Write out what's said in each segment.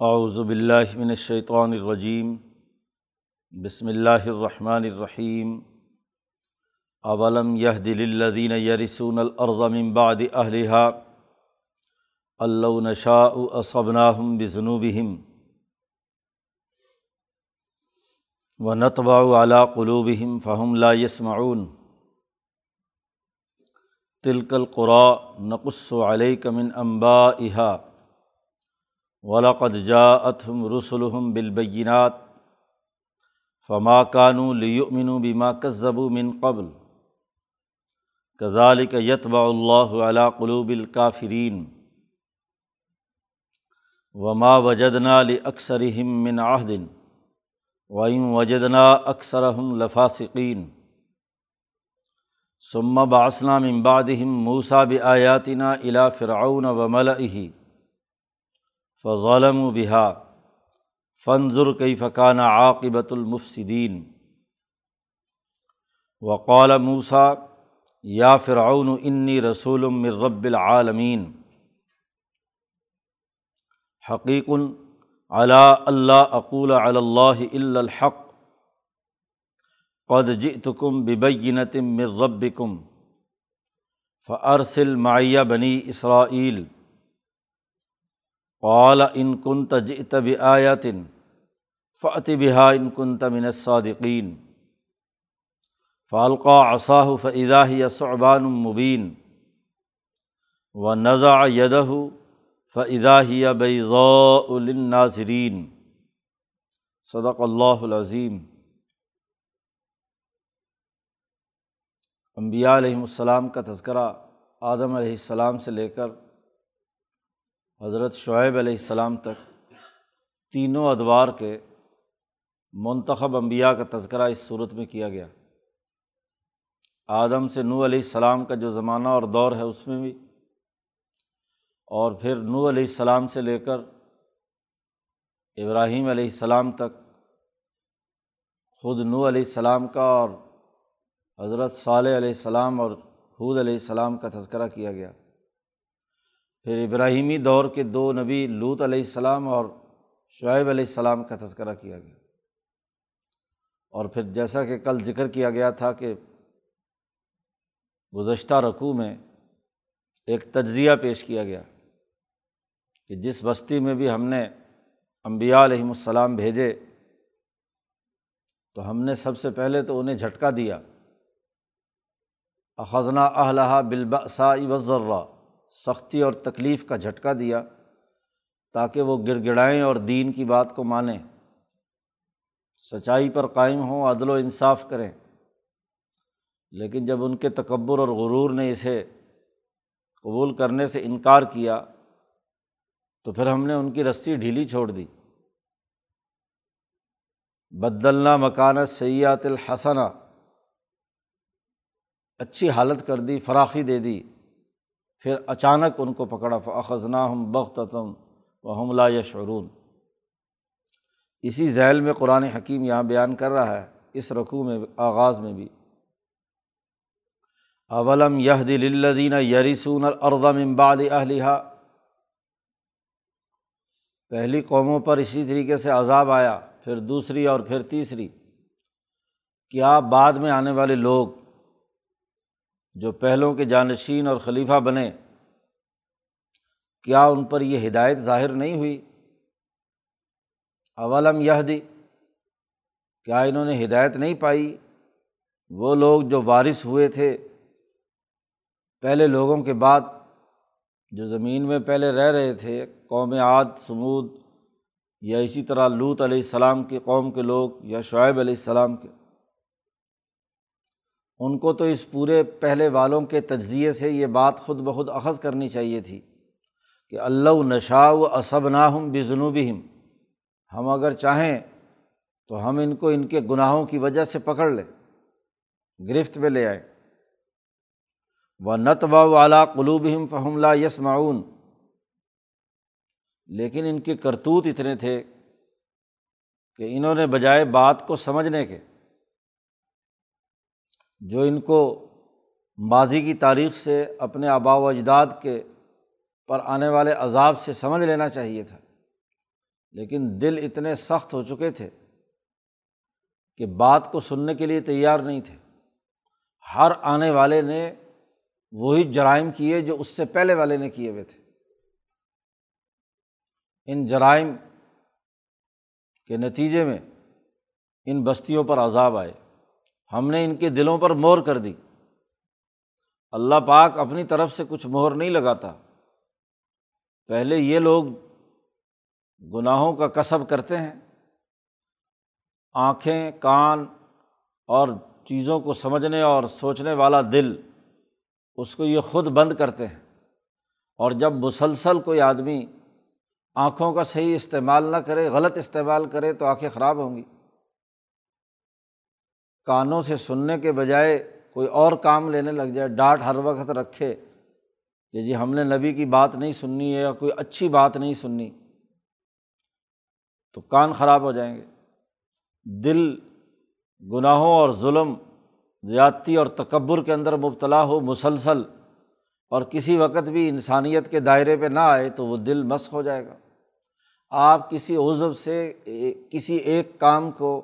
اعوذ باللہ من الشیطان الرجیم، بسم اللہ الرحمن الرحیم۔ اولم یہد للذین یرثون الارض من بعد اہلها ان لو نشاء اصبناہم بذنوبہم ونطبع على قلوبہم فہم لا يسمعون تلک القرى نقص علیک من انبائها ولاقد جاءتهم رسلهم بالبینات فما کانوا لیؤمنوا بما كذبوا من قبل كذلك يطبع الله على قلوب الكافرين وما وجدنا لاکثرهم من عهد وإن وجدنا اکثرهم لفاسقين ثم بعثنا من بعدهم موسى بآياتنا إلى فرعون وملئه فضالم و بحا فنظر کئی فقانہ عاقبۃ المفصدین وقال موسا یا فرعون انی رسول من رب العالمین حقیق علا اللہ اقول اللّہ الحق، قد جئتکم ببینت من ربکم فارسل معیہ بنی اسرائیل قال ان کن تجب آیاتن فعت بحا ان کن تمن صادقین فالقا اصاح فضاہ صعبان مبین و نضا یدہ فضاہیہ بیضاءلناظرین صدق اللہ العظیم امبیا علیہم السلام کا تذکرہ آدم علیہ السلام سے لے کر حضرت شعیب علیہ السلام تک تینوں ادوار کے منتخب انبیاء کا تذکرہ اس صورت میں کیا گیا۔ آدم سے نو علیہ السلام کا جو زمانہ اور دور ہے اس میں بھی۔ اور پھر نو علیہ السلام سے لے کر ابراہیم علیہ السلام تک خود نو علیہ السلام کا اور حضرت صالح علیہ السلام اور حود علیہ السلام کا تذکرہ کیا گیا۔ پھر ابراہیمی دور کے دو نبی لوت علیہ السلام اور شعیب علیہ السلام کا تذکرہ کیا گیا۔ اور پھر جیسا کہ کل ذکر کیا گیا تھا کہ گزشتہ رقوع میں ایک تجزیہ پیش کیا گیا کہ جس بستی میں بھی ہم نے امبیا علیہم السلام بھیجے، تو ہم نے سب سے پہلے تو انہیں جھٹکا دیا۔ اخذنا اہلہ بالباسا وضرہ سختی اور تکلیف کا جھٹکا دیا تاکہ وہ گر گڑائیں اور دین کی بات کو مانیں سچائی پر قائم ہوں، عدل و انصاف کریں۔ لیکن جب ان کے تکبر اور غرور نے اسے قبول کرنے سے انکار کیا، تو پھر ہم نے ان کی رسی ڈھیلی چھوڑ دی۔ بدلنا مکانت سیات الحسنہ۔ اچھی حالت کر دی، فراخی دے دی۔ پھر اچانک ان کو پکڑا فخذنا ہم بختم و حملہ یا شعرون اسی ذیل میں قرآن حکیم یہاں بیان کر رہا ہے، اس رقوع میں، آغاز میں بھی۔ اولم یہ دلدین یریسون اردم امباد اہلیہ پہلی قوموں پر اسی طریقے سے عذاب آیا، پھر دوسری اور پھر تیسری۔ کیا بعد میں آنے والے لوگ جو پہلوں کے جانشین اور خلیفہ بنے، کیا ان پر یہ ہدایت ظاہر نہیں ہوئی؟ اولم یہ دی کیا انہوں نے ہدایت نہیں پائی؟ وہ لوگ جو وارث ہوئے تھے، پہلے لوگوں کے بعد، جو زمین میں پہلے رہ رہے تھے، قوم عاد، سمود یا اسی طرح لوت علیہ السلام کے قوم کے لوگ یا شعیب علیہ السلام کے۔ ان کو تو اس پورے پہلے والوں کے تجزیے سے یہ بات خود بخود اخذ کرنی چاہیے تھی کہ اللہ نشا و اسب ناہم بے ہم اگر چاہیں تو ہم ان کو ان کے گناہوں کی وجہ سے پکڑ لیں، گرفت میں لے آئے و نتبا والا قلوب فہم لا یس معاون لیکن ان کے کرتوت اتنے تھے کہ انہوں نے بجائے بات کو سمجھنے کے جو ان کو ماضی کی تاریخ سے اپنے آبا و اجداد کے پر آنے والے عذاب سے سمجھ لینا چاہیے تھا۔ لیکن دل اتنے سخت ہو چکے تھے کہ بات کو سننے کے لیے تیار نہیں تھے۔ ہر آنے والے نے وہی جرائم کیے جو اس سے پہلے والے نے کیے ہوئے تھے۔ ان جرائم کے نتیجے میں ان بستیوں پر عذاب آئے۔ ہم نے ان کے دلوں پر مور کر دی۔ اللہ پاک اپنی طرف سے کچھ مہر نہیں لگاتا۔ پہلے یہ لوگ گناہوں کا کسب کرتے ہیں۔ آنکھیں، کان اور چیزوں کو سمجھنے اور سوچنے والا دل اس کو یہ خود بند کرتے ہیں۔ اور جب مسلسل کوئی آدمی آنکھوں کا صحیح استعمال نہ کرے، غلط استعمال کرے تو آنکھیں خراب ہوں گی۔ کانوں سے سننے کے بجائے کوئی اور کام لینے لگ جائے، ڈانٹ ہر وقت رکھے کہ جی ہم نے نبی کی بات نہیں سننی ہے یا کوئی اچھی بات نہیں سننی، تو کان خراب ہو جائیں گے۔ دل گناہوں اور ظلم، زیادتی اور تکبر کے اندر مبتلا ہو، مسلسل اور کسی وقت بھی انسانیت کے دائرے پہ نہ آئے تو وہ دل مس ہو جائے گا۔ آپ کسی عضو سے، کسی ایک کام کو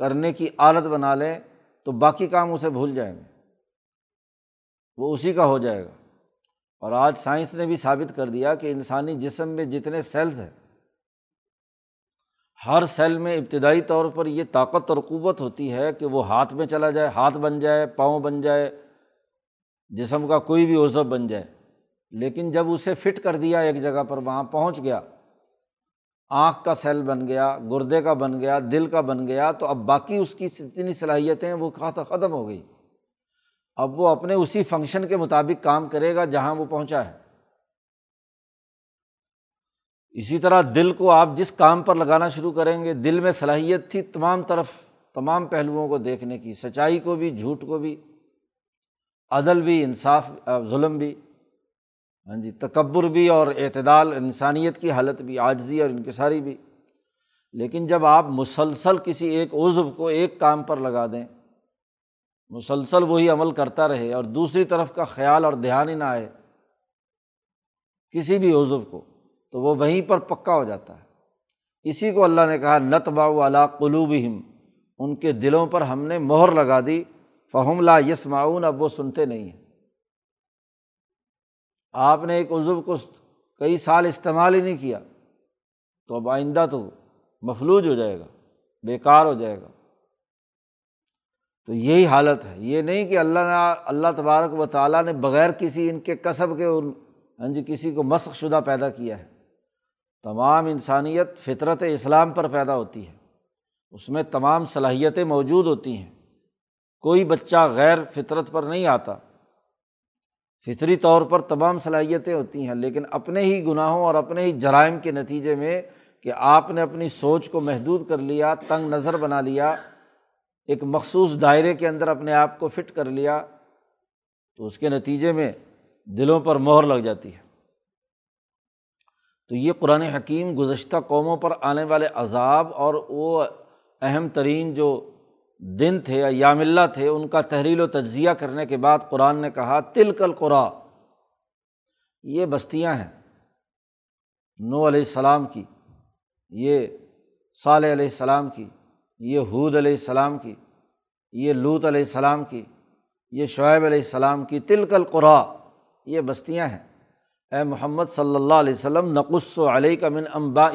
کرنے کی عادت بنا لیں تو باقی کام اسے بھول جائیں گے۔ وہ اسی کا ہو جائے گا۔ اور آج سائنس نے بھی ثابت کر دیا کہ انسانی جسم میں جتنے سیلز ہیں، ہر سیل میں ابتدائی طور پر یہ طاقت اور قوت ہوتی ہے کہ وہ ہاتھ میں چلا جائے، ہاتھ بن جائے، پاؤں بن جائے، جسم کا کوئی بھی عزب بن جائے۔ لیکن جب اسے فٹ کر دیا ایک جگہ پر، وہاں پہنچ گیا آنکھ کا سیل بن گیا، گردے کا بن گیا، دل کا بن گیا، تو اب باقی اس کی جتنی صلاحیتیں وہ ختم ہو گئی؟ اب وہ اپنے اسی فنکشن کے مطابق کام کرے گا جہاں وہ پہنچا ہے۔ اسی طرح دل کو آپ جس کام پر لگانا شروع کریں گے، دل میں صلاحیت تھی تمام طرف، تمام پہلوؤں کو دیکھنے کی، سچائی کو بھی، جھوٹ کو بھی، عدل بھی، انصاف، ظلم بھی۔ ہاں جی تکبر بھی اور اعتدال، انسانیت کی حالت بھی، عاجزی اور انکساری بھی۔ لیکن جب آپ مسلسل کسی ایک عضو کو ایک کام پر لگا دیں، مسلسل وہی عمل کرتا رہے اور دوسری طرف کا خیال اور دھیان ہی نہ آئے کسی بھی عضو کو، تو وہ وہیں پر پکا ہو جاتا ہے۔ اسی کو اللہ نے کہا نت باؤ قلوب ہم ان کے دلوں پر ہم نے مہر لگا دی، فہم لا یس معاون اب وہ سنتے نہیں ہیں۔ آپ نے ایک عضو کو کئی سال استعمال ہی نہیں کیا، تو اب آئندہ تو مفلوج ہو جائے گا، بیکار ہو جائے گا۔ تو یہی حالت ہے۔ یہ نہیں کہ اللہ نے اللہ تبارک و تعالیٰ نے بغیر کسی ان کے کسب کے ہاں جی کسی کو مسق شدہ پیدا کیا ہے۔ تمام انسانیت فطرت اسلام پر پیدا ہوتی ہے۔ اس میں تمام صلاحیتیں موجود ہوتی ہیں۔ کوئی بچہ غیر فطرت پر نہیں آتا۔ فطری طور پر تمام صلاحیتیں ہوتی ہیں، لیکن اپنے ہی گناہوں اور اپنے ہی جرائم کے نتیجے میں کہ آپ نے اپنی سوچ کو محدود کر لیا، تنگ نظر بنا لیا، ایک مخصوص دائرے کے اندر اپنے آپ کو فٹ کر لیا، تو اس کے نتیجے میں دلوں پر مہر لگ جاتی ہے۔ تو یہ قرآن حکیم گزشتہ قوموں پر آنے والے عذاب اور وہ اہم ترین جو دن تھے یا یام اللہ تھے، ان کا تحریل و تجزیہ کرنے کے بعد قرآن نے کہا تل کل قرا یہ بستیاں ہیں۔ نو علیہ السلام کی، یہ صالح علیہ السلام کی، یہ حود علیہ السلام کی، یہ لوت علیہ السلام کی، یہ شعیب علیہ السلام کی تل کل قرا یہ بستیاں ہیں۔ اے محمد صلی اللہ علیہ وسلم، نقص و علیہ کا من امبا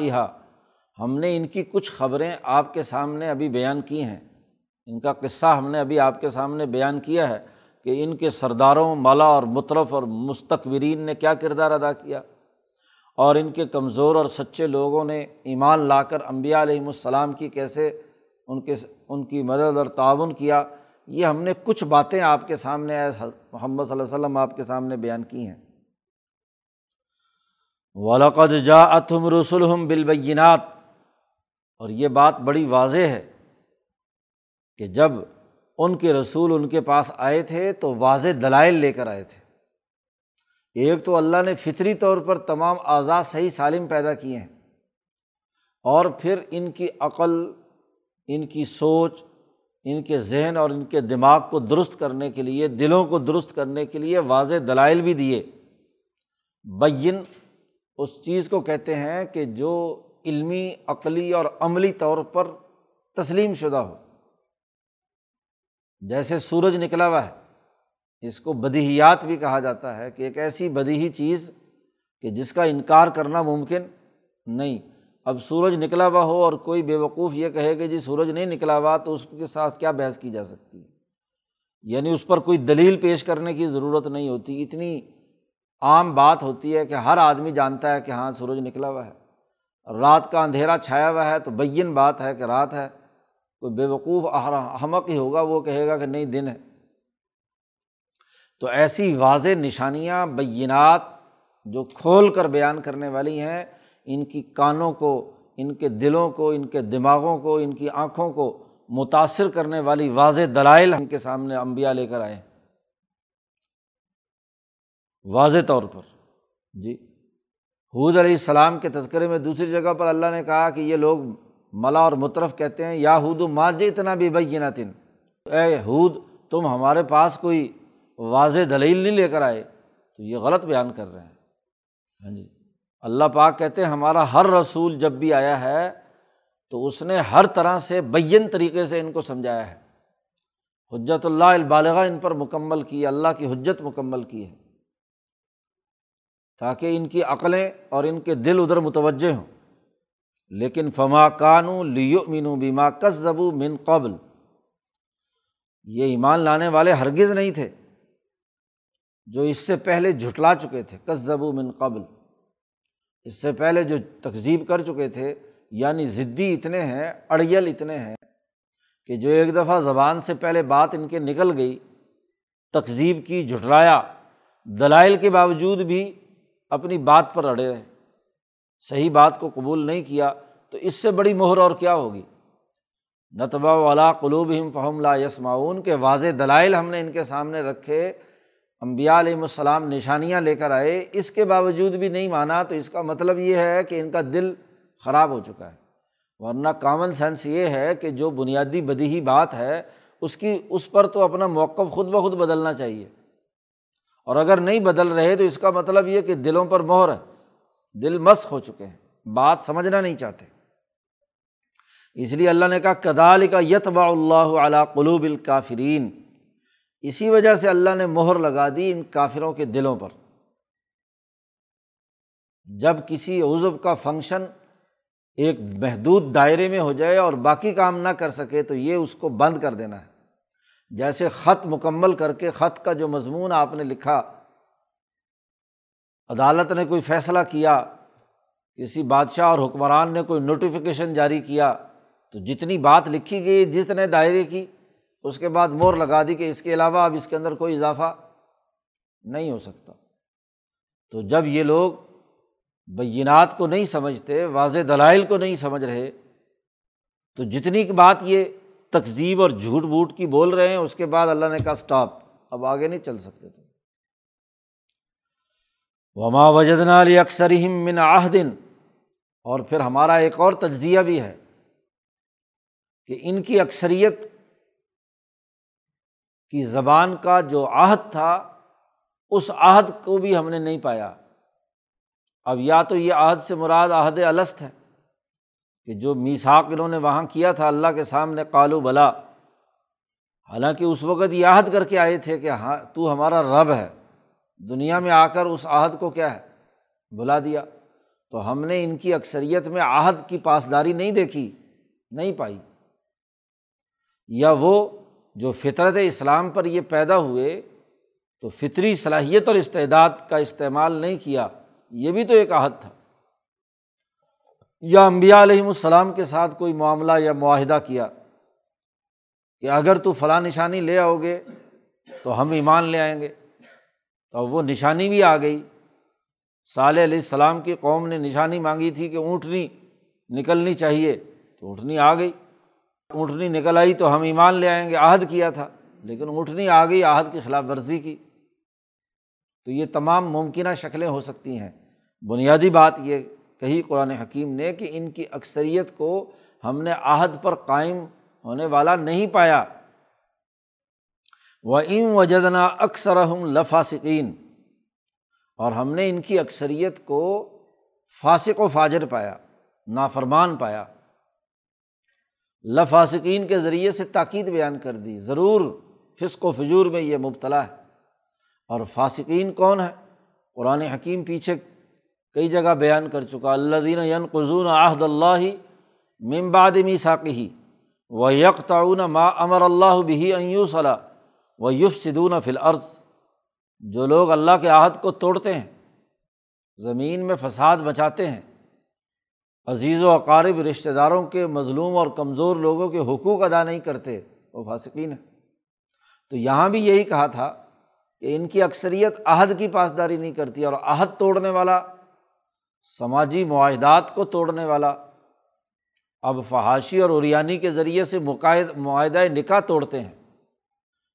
ہم نے ان کی کچھ خبریں آپ کے سامنے ابھی بیان کی ہیں۔ ان کا قصہ ہم نے ابھی آپ کے سامنے بیان کیا ہے کہ ان کے سرداروں مالا اور مطرف اور مستقبرین نے کیا کردار ادا کیا اور ان کے کمزور اور سچے لوگوں نے ایمان لا کر امبیا علیہم السلام کی کیسے ان کے ان کی مدد اور تعاون کیا، یہ ہم نے کچھ باتیں آپ کے سامنے محمد صلی اللہ علیہ وسلم آپ کے سامنے بیان کی ہیں۔ ولاقد جا اتم رسول بالبینات اور یہ بات بڑی واضح ہے کہ جب ان کے رسول ان کے پاس آئے تھے تو واضح دلائل لے کر آئے تھے۔ ایک تو اللہ نے فطری طور پر تمام آزاد صحیح سالم پیدا کیے ہیں اور پھر ان کی عقل، ان کی سوچ، ان کے ذہن اور ان کے دماغ کو درست کرنے کے لیے، دلوں کو درست کرنے کے لیے واضح دلائل بھی دیے۔ بین اس چیز کو کہتے ہیں کہ جو علمی، عقلی اور عملی طور پر تسلیم شدہ ہو۔ جیسے سورج نکلا ہوا ہے، اس کو بدیہیات بھی کہا جاتا ہے کہ ایک ایسی بدیہی چیز کہ جس کا انکار کرنا ممکن نہیں۔ اب سورج نکلا ہوا ہو اور کوئی بے وقوف یہ کہے کہ جی سورج نہیں نکلا ہوا تو اس کے ساتھ کیا بحث کی جا سکتی ہے؟ یعنی اس پر کوئی دلیل پیش کرنے کی ضرورت نہیں ہوتی۔ اتنی عام بات ہوتی ہے کہ ہر آدمی جانتا ہے کہ ہاں سورج نکلا ہوا ہے۔ رات کا اندھیرا چھایا ہوا ہے تو بین بات ہے کہ رات ہے۔ کوئی بے وقوف احمق ہی ہوگا، وہ کہے گا کہ نہیں، دن ہے۔ تو ایسی واضح نشانیاں، بینات جو کھول کر بیان کرنے والی ہیں، ان کی کانوں کو، ان کے دلوں کو، ان کے دماغوں کو، ان کی آنکھوں کو متاثر کرنے والی واضح دلائل ان کے سامنے امبیا لے کر آئے واضح طور پر جی۔ حود علیہ السلام کے تذکرے میں دوسری جگہ پر اللہ نے کہا کہ یہ لوگ ملا اور مطرف کہتے ہیں، یا حود و ماج اتنا بھی بھائی تن اے حود تم ہمارے پاس کوئی واضح دلیل نہیں لے کر آئے۔ تو یہ غلط بیان کر رہے ہیں۔ ہاں جی۔ اللہ پاک کہتے ہیں، ہمارا ہر رسول جب بھی آیا ہے، تو اس نے ہر طرح سے بین طریقے سے ان کو سمجھایا ہے۔ حجت اللہ البالغ ان پر مکمل کی اللہ کی حجت مکمل کی ہے۔ تاکہ ان کی عقلیں اور ان کے دل ادھر متوجہ ہوں۔ لیکن فما کانو لیو مینو بیما کس زبو من قبل۔ یہ ایمان لانے والے ہرگز نہیں تھے جو اس سے پہلے جھٹلا چکے تھے کس زبو من قبل۔ اس سے پہلے جو تقزیب کر چکے تھے یعنی ضدی اتنے ہیں، اڑیل اتنے ہیں کہ جو ایک دفعہ زبان سے پہلے بات ان کے نکل گئی تقزیب کی، جھٹلایا، دلائل کے باوجود بھی اپنی بات پر اڑے رہے۔ صحیح بات کو قبول نہیں کیا تو اس سے بڑی مہر اور کیا ہوگی؟ نتبا ولا قلوب ہم فہم لا یسماعون کے واضح دلائل ہم نے ان کے سامنے رکھے امبیا علیہم السلام نشانیاں لے کر آئے، اس کے باوجود بھی نہیں مانا تو اس کا مطلب یہ ہے کہ ان کا دل خراب ہو چکا ہے۔ ورنہ کامن سینس یہ ہے کہ جو بنیادی بدی بات ہے، اس کی، اس پر تو اپنا موقف خود بخود بدلنا چاہیے۔ اور اگر نہیں بدل رہے تو اس کا مطلب یہ کہ دلوں پر مہر ہے۔ دل مس ہو چکے ہیں، بات سمجھنا نہیں چاہتے۔ اس لیے اللہ نے کہا کدال کا یتبا اللہ علیہ قلوب الکافرین اسی وجہ سے اللہ نے مہر لگا دی ان کافروں کے دلوں پر۔ جب کسی عزب کا فنکشن ایک محدود دائرے میں ہو جائے اور باقی کام نہ کر سکے، تو یہ اس کو بند کر دینا ہے۔ جیسے خط مکمل کر کے خط کا جو مضمون آپ نے لکھا عدالت نے کوئی فیصلہ کیا، کسی بادشاہ اور حکمران نے کوئی نوٹیفیکیشن جاری کیا، تو جتنی بات لکھی گئی جتنے دائرے کی، اس کے بعد مور لگا دی کہ اس کے علاوہ اب اس کے اندر کوئی اضافہ نہیں ہو سکتا۔ تو جب یہ لوگ بینات کو نہیں سمجھتے، واضح دلائل کو نہیں سمجھ رہے، تو جتنی بات یہ تقزیب اور جھوٹ بوٹ کی بول رہے ہیں، اس کے بعد اللہ نے کہا اسٹاپ اب آگے نہیں چل سکتے تھے وما وجدنا علی اکثر من آہدن اور پھر ہمارا ایک اور تجزیہ بھی ہے کہ ان کی اکثریت کی زبان کا جو عہد تھا، اس عہد کو بھی ہم نے نہیں پایا۔ اب یا تو یہ عہد سے مراد عہد الست ہے کہ جو میساک انہوں نے وہاں کیا تھا اللہ کے سامنے کالو بلا۔ حالانکہ اس وقت یہ عہد کر کے آئے تھے کہ ہاں تو ہمارا رب ہے۔ دنیا میں آ کر اس عہد کو کیا ہے؟ بلا دیا۔ تو ہم نے ان کی اکثریت میں عہد کی پاسداری نہیں دیکھی، نہیں پائی۔ یا وہ جو فطرت اسلام پر یہ پیدا ہوئے، تو فطری صلاحیت اور استعداد کا استعمال نہیں کیا، یہ بھی تو ایک عہد تھا۔ یا امبیا علیہم السلام کے ساتھ کوئی معاملہ یا معاہدہ کیا کہ اگر تو فلاں نشانی لے آؤ گے تو ہم ایمان لے آئیں گے۔ تو وہ نشانی بھی آ گئی۔ صالح علیہ السلام کی قوم نے نشانی مانگی تھی کہ اونٹنی نکلنی چاہیے، تو اونٹنی آ گئی۔ اونٹنی نکل آئی تو ہم ایمان لے آئیں گے، عہد کیا تھا۔ لیکن اونٹنی آ گئی، عہد کی خلاف ورزی کی۔ تو یہ تمام ممکنہ شکلیں ہو سکتی ہیں۔ بنیادی بات یہ کہی قرآن حکیم نے کہ ان کی اکثریت کو ہم نے عہد پر قائم ہونے والا نہیں پایا۔ وہ ام وجدنا اکثر ہم لفاصقین اور ہم نے ان کی اکثریت کو فاسق و فاجر پایا، نافرمان پایا۔ لفاسقین کے ذریعے سے تاکید بیان کر دی، ضرور فسق و فجور میں یہ مبتلا ہے۔ اور فاسقین کون ہے قرآن حکیم پیچھے کئی جگہ بیان کر چکا اللہ دین ین قزون عہد اللہ ممبادمی ساقی و یک تعاون ما امر اللہ بھی ایو صلاح و یوف سدون فل عرض جو لوگ اللہ کے عہد کو توڑتے ہیں، زمین میں فساد بچاتے ہیں۔ عزیز و اقارب، رشتہ داروں کے مظلوم اور کمزور لوگوں کے حقوق ادا نہیں کرتے، وہ فاسقین ہیں۔ تو یہاں بھی یہی کہا تھا کہ ان کی اکثریت عہد کی پاسداری نہیں کرتی اور عہد توڑنے والا، سماجی معاہدات کو توڑنے والا۔ اب فحاشی اور اریانی کے ذریعے سے مقاعد معاہدۂ نکاح توڑتے ہیں۔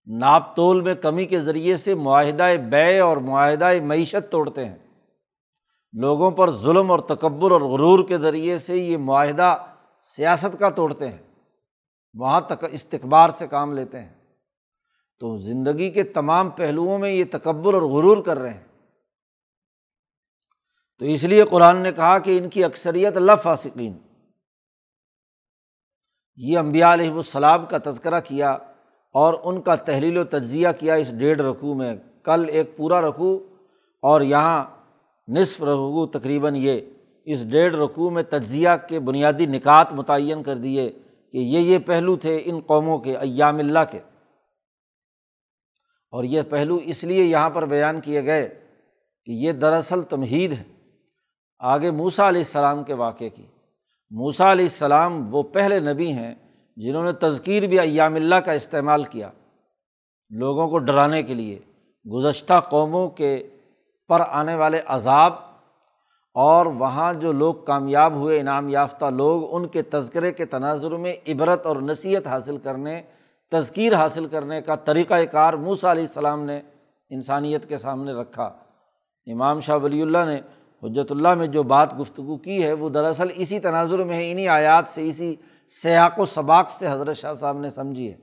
ناپ تول میں کمی کے ذریعے سے معاہدۂ بے اور معاہدۂ معیشت توڑتے ہیں۔ لوگوں پر ظلم اور تکبر اور غرور کے ذریعے سے یہ معاہدہ سیاست کا توڑتے ہیں۔ وہاں تک استقبار سے کام لیتے ہیں۔ تو زندگی کے تمام پہلوؤں میں یہ تکبر اور غرور کر رہے ہیں۔ تو اس لیے قرآن نے کہا کہ ان کی اکثریت فاسقین یہ امبیا علیہ السلام کا تذکرہ کیا اور ان کا تحلیل و تجزیہ کیا اس ڈیڑھ رقوع میں۔ کل ایک پورا رقوع اور یہاں نصف رقوع تقریباً یہ۔ اس ڈیڑھ رقوع میں تجزیہ کے بنیادی نکات متعین کر دیے کہ یہ یہ پہلو تھے ان قوموں کے ایام اللہ کے۔ اور یہ پہلو اس لیے یہاں پر بیان کیے گئے کہ یہ دراصل تمہید ہے آگے موسا علیہ السلام کے واقعے کی۔ موسا علیہ السلام وہ پہلے نبی ہیں جنہوں نے تذکیر بھی ایام اللہ کا استعمال کیا، لوگوں کو ڈرانے کے لیے، گزشتہ قوموں کے پر آنے والے عذاب، اور وہاں جو لوگ کامیاب ہوئے، انعام یافتہ لوگ، ان کے تذکرے کے تناظر میں عبرت اور نصیحت حاصل کرنے، تذکیر حاصل کرنے کا طریقۂ کار موسا علیہ السلام نے انسانیت کے سامنے رکھا۔ امام شاہ ولی اللہ نے حجرت اللہ میں جو بات گفتگو کی ہے، وہ دراصل اسی تناظر میں ہے انہیں آیات سے، اسی سیاق و سباق سے حضرت شاہ صاحب نے سمجھی ہے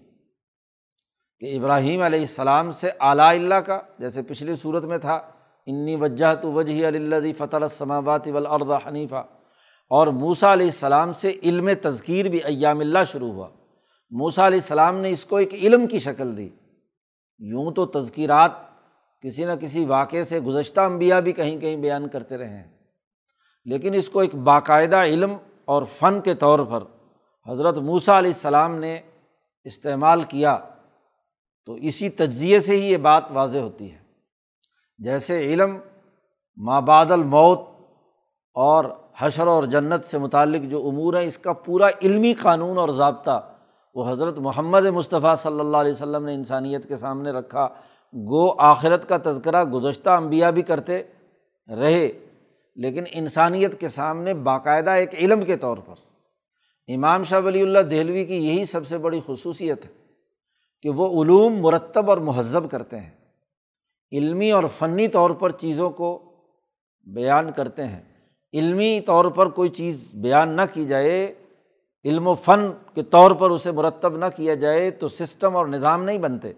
کہ ابراہیم علیہ السلام سے اعلیٰ اللہ کا جیسے پچھلی صورت میں تھا، انی وجہ تو وجہ اللہ فتح السماوات والارض حنیفہ اور موسا علیہ السلام سے علم تذکیر بھی ایام اللہ شروع ہوا۔ موسا علیہ السلام نے اس کو ایک علم کی شکل دی۔ یوں تو تذکیرات کسی نہ کسی واقعے سے گزشتہ انبیاء بھی کہیں کہیں بیان کرتے رہے ہیں۔ لیکن اس کو ایک باقاعدہ علم اور فن کے طور پر حضرت موسیٰ علیہ السلام نے استعمال کیا تو اسی تجزیے سے ہی یہ بات واضح ہوتی ہے۔ جیسے علم مابعد الموت اور حشر اور جنت سے متعلق جو امور ہیں، اس کا پورا علمی قانون اور ضابطہ وہ حضرت محمد مصطفیٰ صلی اللہ علیہ وسلم نے انسانیت کے سامنے رکھا۔ گو آخرت کا تذکرہ گزشتہ انبیاء بھی کرتے رہے، لیکن انسانیت کے سامنے باقاعدہ ایک علم کے طور پر۔ امام شاہ ولی اللہ دہلوی کی یہی سب سے بڑی خصوصیت ہے کہ وہ علوم مرتب اور مہذب کرتے ہیں، علمی اور فنی طور پر چیزوں کو بیان کرتے ہیں۔ علمی طور پر کوئی چیز بیان نہ کی جائے، علم و فن کے طور پر اسے مرتب نہ کیا جائے تو سسٹم اور نظام نہیں بنتے۔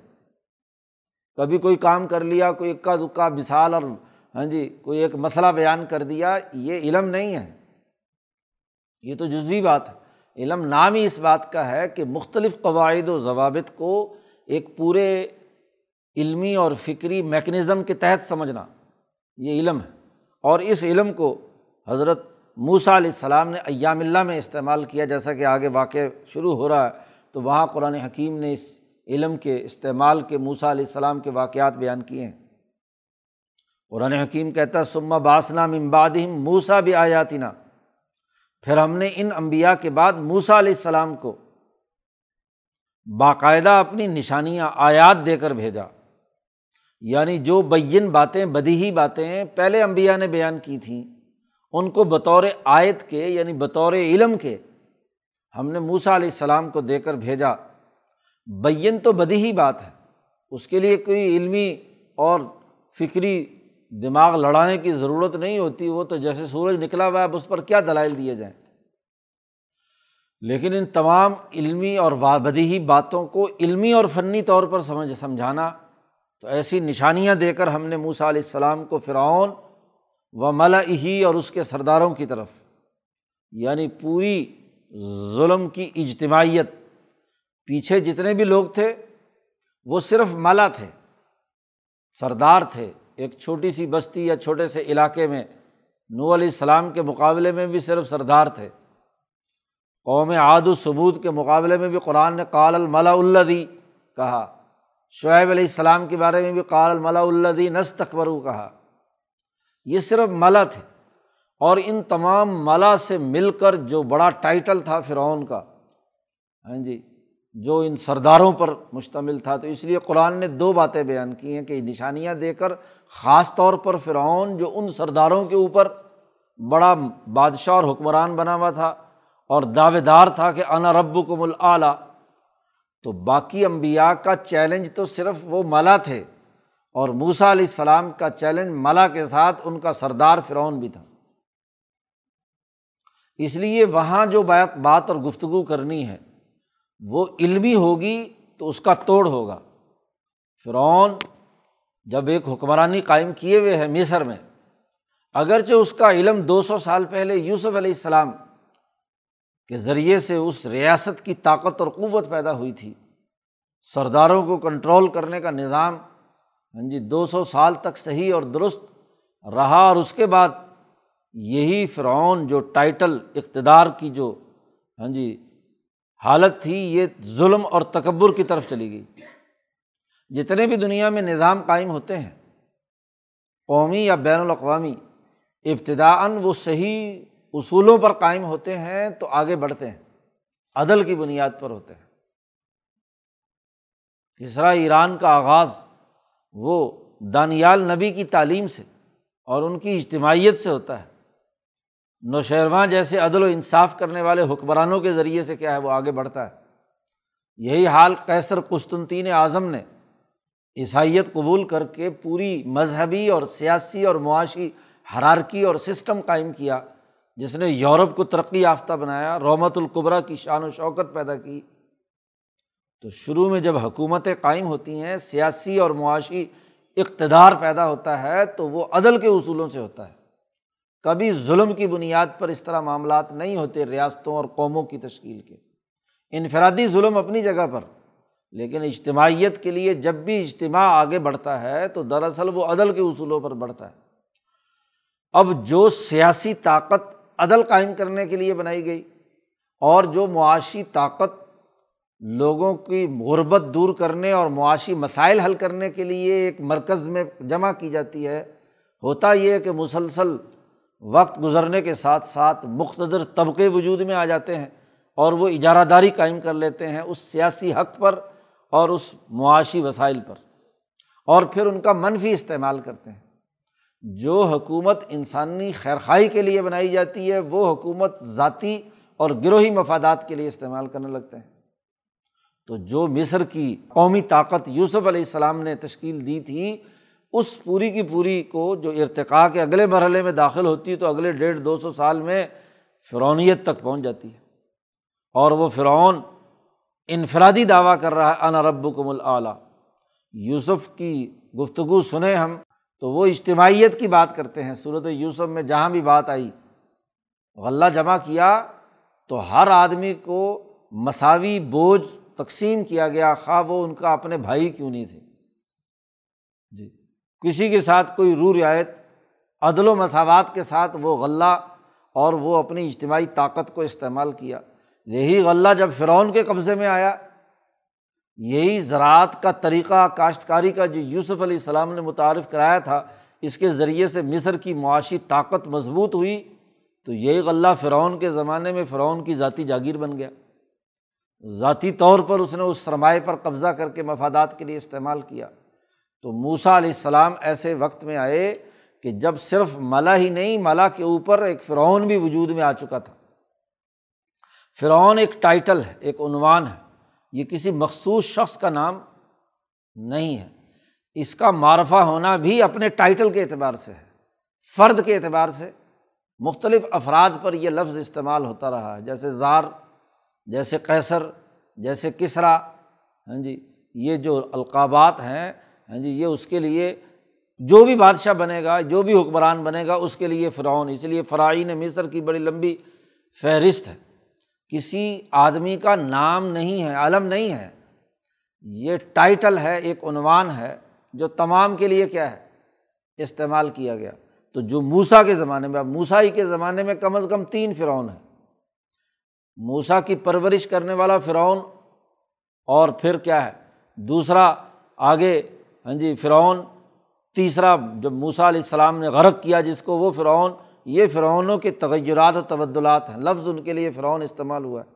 کبھی کوئی کام کر لیا، کوئی اکا دکا مثال اور ہاں جی کوئی ایک مسئلہ بیان کر دیا، یہ علم نہیں ہے۔ یہ تو جزوی بات ہے۔ علم نام ہی اس بات کا ہے کہ مختلف قواعد و ضوابط کو ایک پورے علمی اور فکری میکنزم کے تحت سمجھنا، یہ علم ہے۔ اور اس علم کو حضرت موسا علیہ السلام نے ایام اللہ میں استعمال کیا، جیسا کہ آگے واقع شروع ہو رہا ہے۔ تو وہاں قرآن حکیم نے اس علم کے استعمال کے موسا علیہ السلام کے واقعات بیان کیے ہیں۔ قرآن حکیم کہتا ہے سما باسنا ممباد موسا بھی آیاتی نا پھر ہم نے ان امبیا کے بعد موسا علیہ السلام کو باقاعدہ اپنی نشانیاں، آیات دے کر بھیجا۔ یعنی جو بین باتیں بدی باتیں پہلے امبیا نے بیان کی تھیں، ان کو بطور آیت کے یعنی بطور علم کے ہم نے موسا علیہ السلام کو دے کر بھیجا۔ بین تو بدی ہی بات ہے، اس کے لیے کوئی علمی اور فکری دماغ لڑانے کی ضرورت نہیں ہوتی، وہ تو جیسے سورج نکلا ہوا ہے، اب اس پر کیا دلائل دیے جائیں؟ لیکن ان تمام علمی اور وابدی باتوں کو علمی اور فنی طور پر سمجھ، سمجھانا تو ایسی نشانیاں دے کر ہم نے موسا علیہ السلام کو فرعون و ملا ہی اور اس کے سرداروں کی طرف یعنی پوری ظلم کی اجتماعیت پیچھے جتنے بھی لوگ تھے، وہ صرف مالا تھے، سردار تھے ایک چھوٹی سی بستی یا چھوٹے سے علاقے میں نو علیہ السلام کے مقابلے میں بھی صرف سردار تھے۔ قوم عاد و ثبوت کے مقابلے میں بھی قرآن نے قال الملا الدی کہا۔ شعیب علیہ السلام کے بارے میں بھی قال الملا الدی نس تقبرو کہا۔ یہ صرف ملا تھے اور ان تمام ملا سے مل کر جو بڑا ٹائٹل تھا فرعون کا ہاں جی جو ان سرداروں پر مشتمل تھا۔ تو اس لیے قرآن نے دو باتیں بیان کی ہیں کہ نشانیاں دے کر خاص طور پر فرعون جو ان سرداروں کے اوپر بڑا بادشاہ اور حکمران بنا ہوا تھا اور دعوے دار تھا کہ انا رب کو مل تو باقی امبیا کا چیلنج تو صرف وہ ملا تھے اور موسا علیہ السلام کا چیلنج ملا کے ساتھ ان کا سردار فرعون بھی تھا۔ اس لیے وہاں جو بات بات اور گفتگو کرنی ہے، وہ علمی ہوگی تو اس کا توڑ ہوگا۔ فرعون جب ایک حکمرانی قائم کیے ہوئے ہے مصر میں، اگرچہ اس کا علم دو سو سال پہلے یوسف علیہ السلام کے ذریعے سے اس ریاست کی طاقت اور قوت پیدا ہوئی تھی، سرداروں کو کنٹرول کرنے کا نظام ہاں جی دو سو سال تک صحیح اور درست رہا اور اس کے بعد یہی فرعون جو ٹائٹل اقتدار کی جو ہاں جی حالت تھی، یہ ظلم اور تکبر کی طرف چلی گئی۔ جتنے بھی دنیا میں نظام قائم ہوتے ہیں، قومی یا بین الاقوامی، ابتدا وہ صحیح اصولوں پر قائم ہوتے ہیں تو آگے بڑھتے ہیں، عدل کی بنیاد پر ہوتے ہیں۔ تیسرا ایران کا آغاز وہ دانیال نبی کی تعلیم سے اور ان کی اجتماعیت سے ہوتا ہے۔ نوشیرواں جیسے عدل و انصاف کرنے والے حکمرانوں کے ذریعے سے کیا ہے، وہ آگے بڑھتا ہے۔ یہی حال کیسر قسطنطین اعظم نے عیسائیت قبول کر کے پوری مذہبی اور سیاسی اور معاشی حرارکی اور سسٹم قائم کیا، جس نے یورپ کو ترقی یافتہ بنایا، رومت القبرا کی شان و شوکت پیدا کی۔ تو شروع میں جب حکومتیں قائم ہوتی ہیں، سیاسی اور معاشی اقتدار پیدا ہوتا ہے، تو وہ عدل کے اصولوں سے ہوتا ہے۔ کبھی ظلم کی بنیاد پر اس طرح معاملات نہیں ہوتے ریاستوں اور قوموں کی تشکیل کے۔ انفرادی ظلم اپنی جگہ پر لیکن اجتماعیت کے لیے جب بھی اجتماع آگے بڑھتا ہے تو دراصل وہ عدل کے اصولوں پر بڑھتا ہے۔ اب جو سیاسی طاقت عدل قائم کرنے کے لیے بنائی گئی اور جو معاشی طاقت لوگوں کی غربت دور کرنے اور معاشی مسائل حل کرنے کے لیے ایک مرکز میں جمع کی جاتی ہے، ہوتا یہ کہ مسلسل وقت گزرنے کے ساتھ ساتھ مختصر طبقے وجود میں آ جاتے ہیں اور وہ اجارہ داری قائم کر لیتے ہیں۔ اس سیاسی حق پر اور اس معاشی وسائل پر۔ اور پھر ان کا منفی استعمال کرتے ہیں۔ جو حکومت انسانی خیرخائی کے لیے بنائی جاتی ہے، وہ حکومت ذاتی اور گروہی مفادات کے لیے استعمال کرنے لگتے ہیں۔ تو جو مصر کی قومی طاقت یوسف علیہ السلام نے تشکیل دی تھی، اس پوری کی پوری کو جو ارتقاء کے اگلے مرحلے میں داخل ہوتی ہے تو اگلے ڈیڑھ دو سو سال میں فرونیت تک پہنچ جاتی ہے۔ اور وہ فرعون انفرادی دعویٰ کر رہا ہے، انا رب کم العلیٰ یوسف کی گفتگو سنیں ہم، تو وہ اجتماعیت کی بات کرتے ہیں۔ صورت یوسف میں جہاں بھی بات آئی، غلہ جمع کیا تو ہر آدمی کو مساوی بوجھ تقسیم کیا گیا۔ خواہ وہ ان کا اپنے بھائی کیوں نہیں تھے۔ جی کسی کے ساتھ کوئی رو رعایت، عدل و مساوات کے ساتھ وہ غلہ اور وہ اپنی اجتماعی طاقت کو استعمال کیا۔ یہی غلہ جب فرعون کے قبضے میں آیا، یہی زراعت کا طریقہ، کاشتکاری کا جو یوسف علیہ السلام نے متعارف کرایا تھا، اس کے ذریعے سے مصر کی معاشی طاقت مضبوط ہوئی، تو یہی غلہ فرعون کے زمانے میں فرعون کی ذاتی جاگیر بن گیا۔ ذاتی طور پر اس نے اس سرمایہ پر قبضہ کر کے مفادات کے لیے استعمال کیا۔ تو موسا علیہ السلام ایسے وقت میں آئے کہ جب صرف ملا ہی نہیں، ملا کے اوپر ایک فرعون بھی وجود میں آ چکا تھا۔ فرعون ایک ٹائٹل ہے، ایک عنوان ہے۔ یہ کسی مخصوص شخص کا نام نہیں ہے۔ اس کا معرفہ ہونا بھی اپنے ٹائٹل کے اعتبار سے ہے۔ فرد کے اعتبار سے مختلف افراد پر یہ لفظ استعمال ہوتا رہا ہے۔ جیسے زار، جیسے کیسر جیسے کسرا۔ ہاں جی یہ جو القابات ہیں ہاں جی یہ اس کے لیے جو بھی بادشاہ بنے گا، جو بھی حکمران بنے گا، اس کے لیے فرعون۔ اس لیے فرائین مصر کی بڑی لمبی فہرست ہے۔ کسی آدمی کا نام نہیں ہے، علم نہیں ہے۔ یہ ٹائٹل ہے، ایک عنوان ہے جو تمام کے لیے کیا ہے؟ استعمال کیا گیا۔ تو جو موسا کے زمانے میں، اب موسائی کے زمانے میں کم از کم تین فرعون ہیں۔ موسا کی پرورش کرنے والا فرعون اور پھر کیا ہے؟ دوسرا آگے ہاں جی فرعون، تیسرا جب موسا علیہ السلام نے غرق کیا جس کو وہ فرعون یہ فرعونوں کے تغیرات و تبدلات ہیں۔ لفظ ان کے لیے فرعون استعمال ہوا ہے۔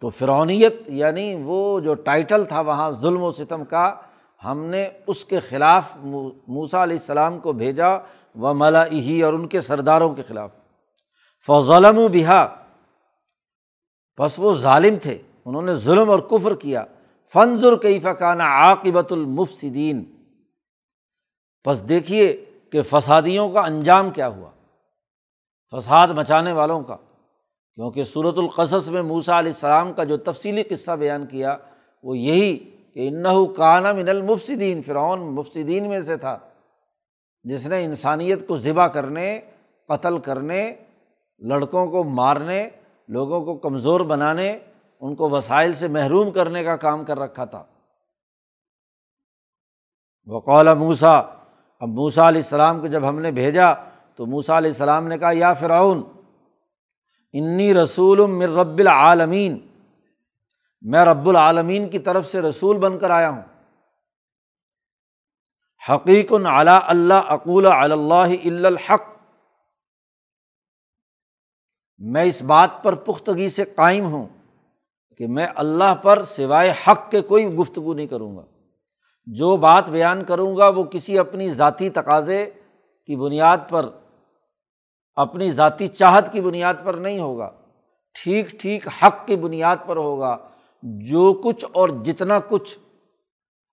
تو فرعونیت یعنی وہ جو ٹائٹل تھا وہاں ظلم و ستم کا، ہم نے اس کے خلاف موسا علیہ السلام کو بھیجا و ملا ہی اور ان کے سرداروں کے خلاف۔ فضلم و بہا۔ بس وہ ظالم تھے۔ انہوں نے ظلم اور کفر کیا۔ فنظر کئی فقانہ عاقبۃ المفصدین بس دیکھیے کہ فسادیوں کا انجام کیا ہوا؟ فساد مچانے والوں کا۔ کیونکہ صورت القصص میں موسا علیہ السلام کا جو تفصیلی قصہ بیان کیا، وہ یہی کہ انّو کانہ من المفصدین فرعون مفصدین میں سے تھا، جس نے انسانیت کو ذبح کرنے، قتل کرنے، لڑکوں کو مارنے، لوگوں کو کمزور بنانے، ان اب موسا علیہ السلام کو جب ہم نے بھیجا تو موسا علیہ السلام نے کہا، یا فرعون، انی رسول مر رب العالمین. میں رب العالمین کی طرف سے رسول بن کر آیا ہوں۔ حقیق علی اللہ اقول اللہ الحق. میں اس بات پر پختگی سے قائم ہوں کہ میں اللہ پر سوائے حق کے کوئی گفتگو نہیں کروں گا۔ جو بات بیان کروں گا وہ کسی اپنی ذاتی تقاضے کی بنیاد پر، اپنی ذاتی چاہت کی بنیاد پر نہیں ہوگا۔ ٹھیک ٹھیک حق کی بنیاد پر ہوگا۔ جو کچھ اور جتنا کچھ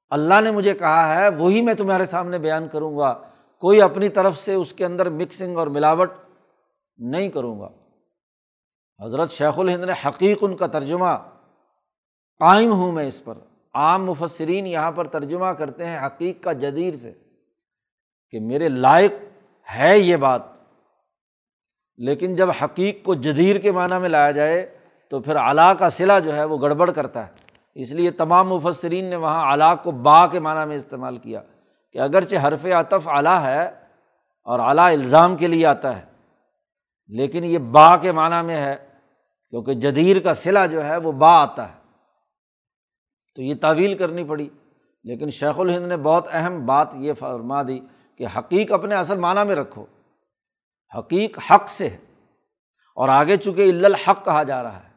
اللہ نے مجھے کہا ہے، وہی میں تمہارے سامنے بیان کروں گا۔ کوئی اپنی طرف سے اس کے اندر مکسنگ اور ملاوٹ نہیں کروں گا۔ حضرت شیخ الہند نے حقیق ان کا ترجمہ قائم ہوں میں اس پر۔ عام مفسرین یہاں پر ترجمہ کرتے ہیں حقیق کا جدیر سے کہ میرے لائق ہے یہ بات، لیکن جب حقیق کو جدیر کے معنیٰ میں لایا جائے تو پھر علا کا صلہ جو ہے وہ گڑبڑ کرتا ہے۔ اس لیے تمام مفسرین نے وہاں علا کو با کے معنیٰ میں استعمال کیا کہ اگرچہ حرف عطف اعلیٰ ہے اور اعلیٰ الزام کے لیے آتا ہے، لیکن یہ با کے معنیٰ میں ہے کیونکہ جدیر کا صلہ جو ہے وہ با آتا ہے۔ تو یہ تعویل کرنی پڑی۔ لیکن شیخ الہند نے بہت اہم بات یہ فرما دی کہ حقیق اپنے اصل معنیٰ میں رکھو۔ حقیق حق سے ہے اور آگے چونکہ الحق کہا جا رہا ہے،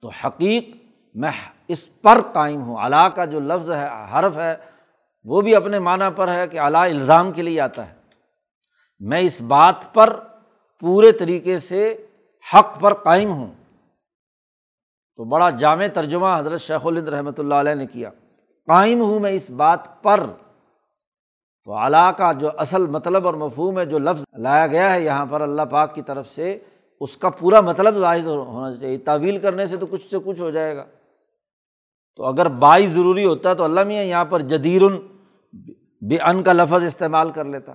تو حقیق میں اس پر قائم ہوں۔ علا کا جو لفظ ہے، حرف ہے، وہ بھی اپنے معنیٰ پر ہے کہ اعلیٰ الزام کے لیے آتا ہے۔ میں اس بات پر پورے طریقے سے حق پر قائم ہوں۔ تو بڑا جامع ترجمہ حضرت شیخ الد رحمۃ اللہ علیہ نے کیا۔ قائم ہوں میں اس بات پر۔ تو اعلیٰ کا جو اصل مطلب اور مفہوم ہے، جو لفظ لایا گیا ہے یہاں پر اللہ پاک کی طرف سے، اس کا پورا مطلب ظاہر ہونا چاہیے۔ تعویل کرنے سے تو کچھ سے کچھ ہو جائے گا۔ تو اگر بائی ضروری ہوتا تو اللہ میاں یہاں پر جدیر بے ان کا لفظ استعمال کر لیتا۔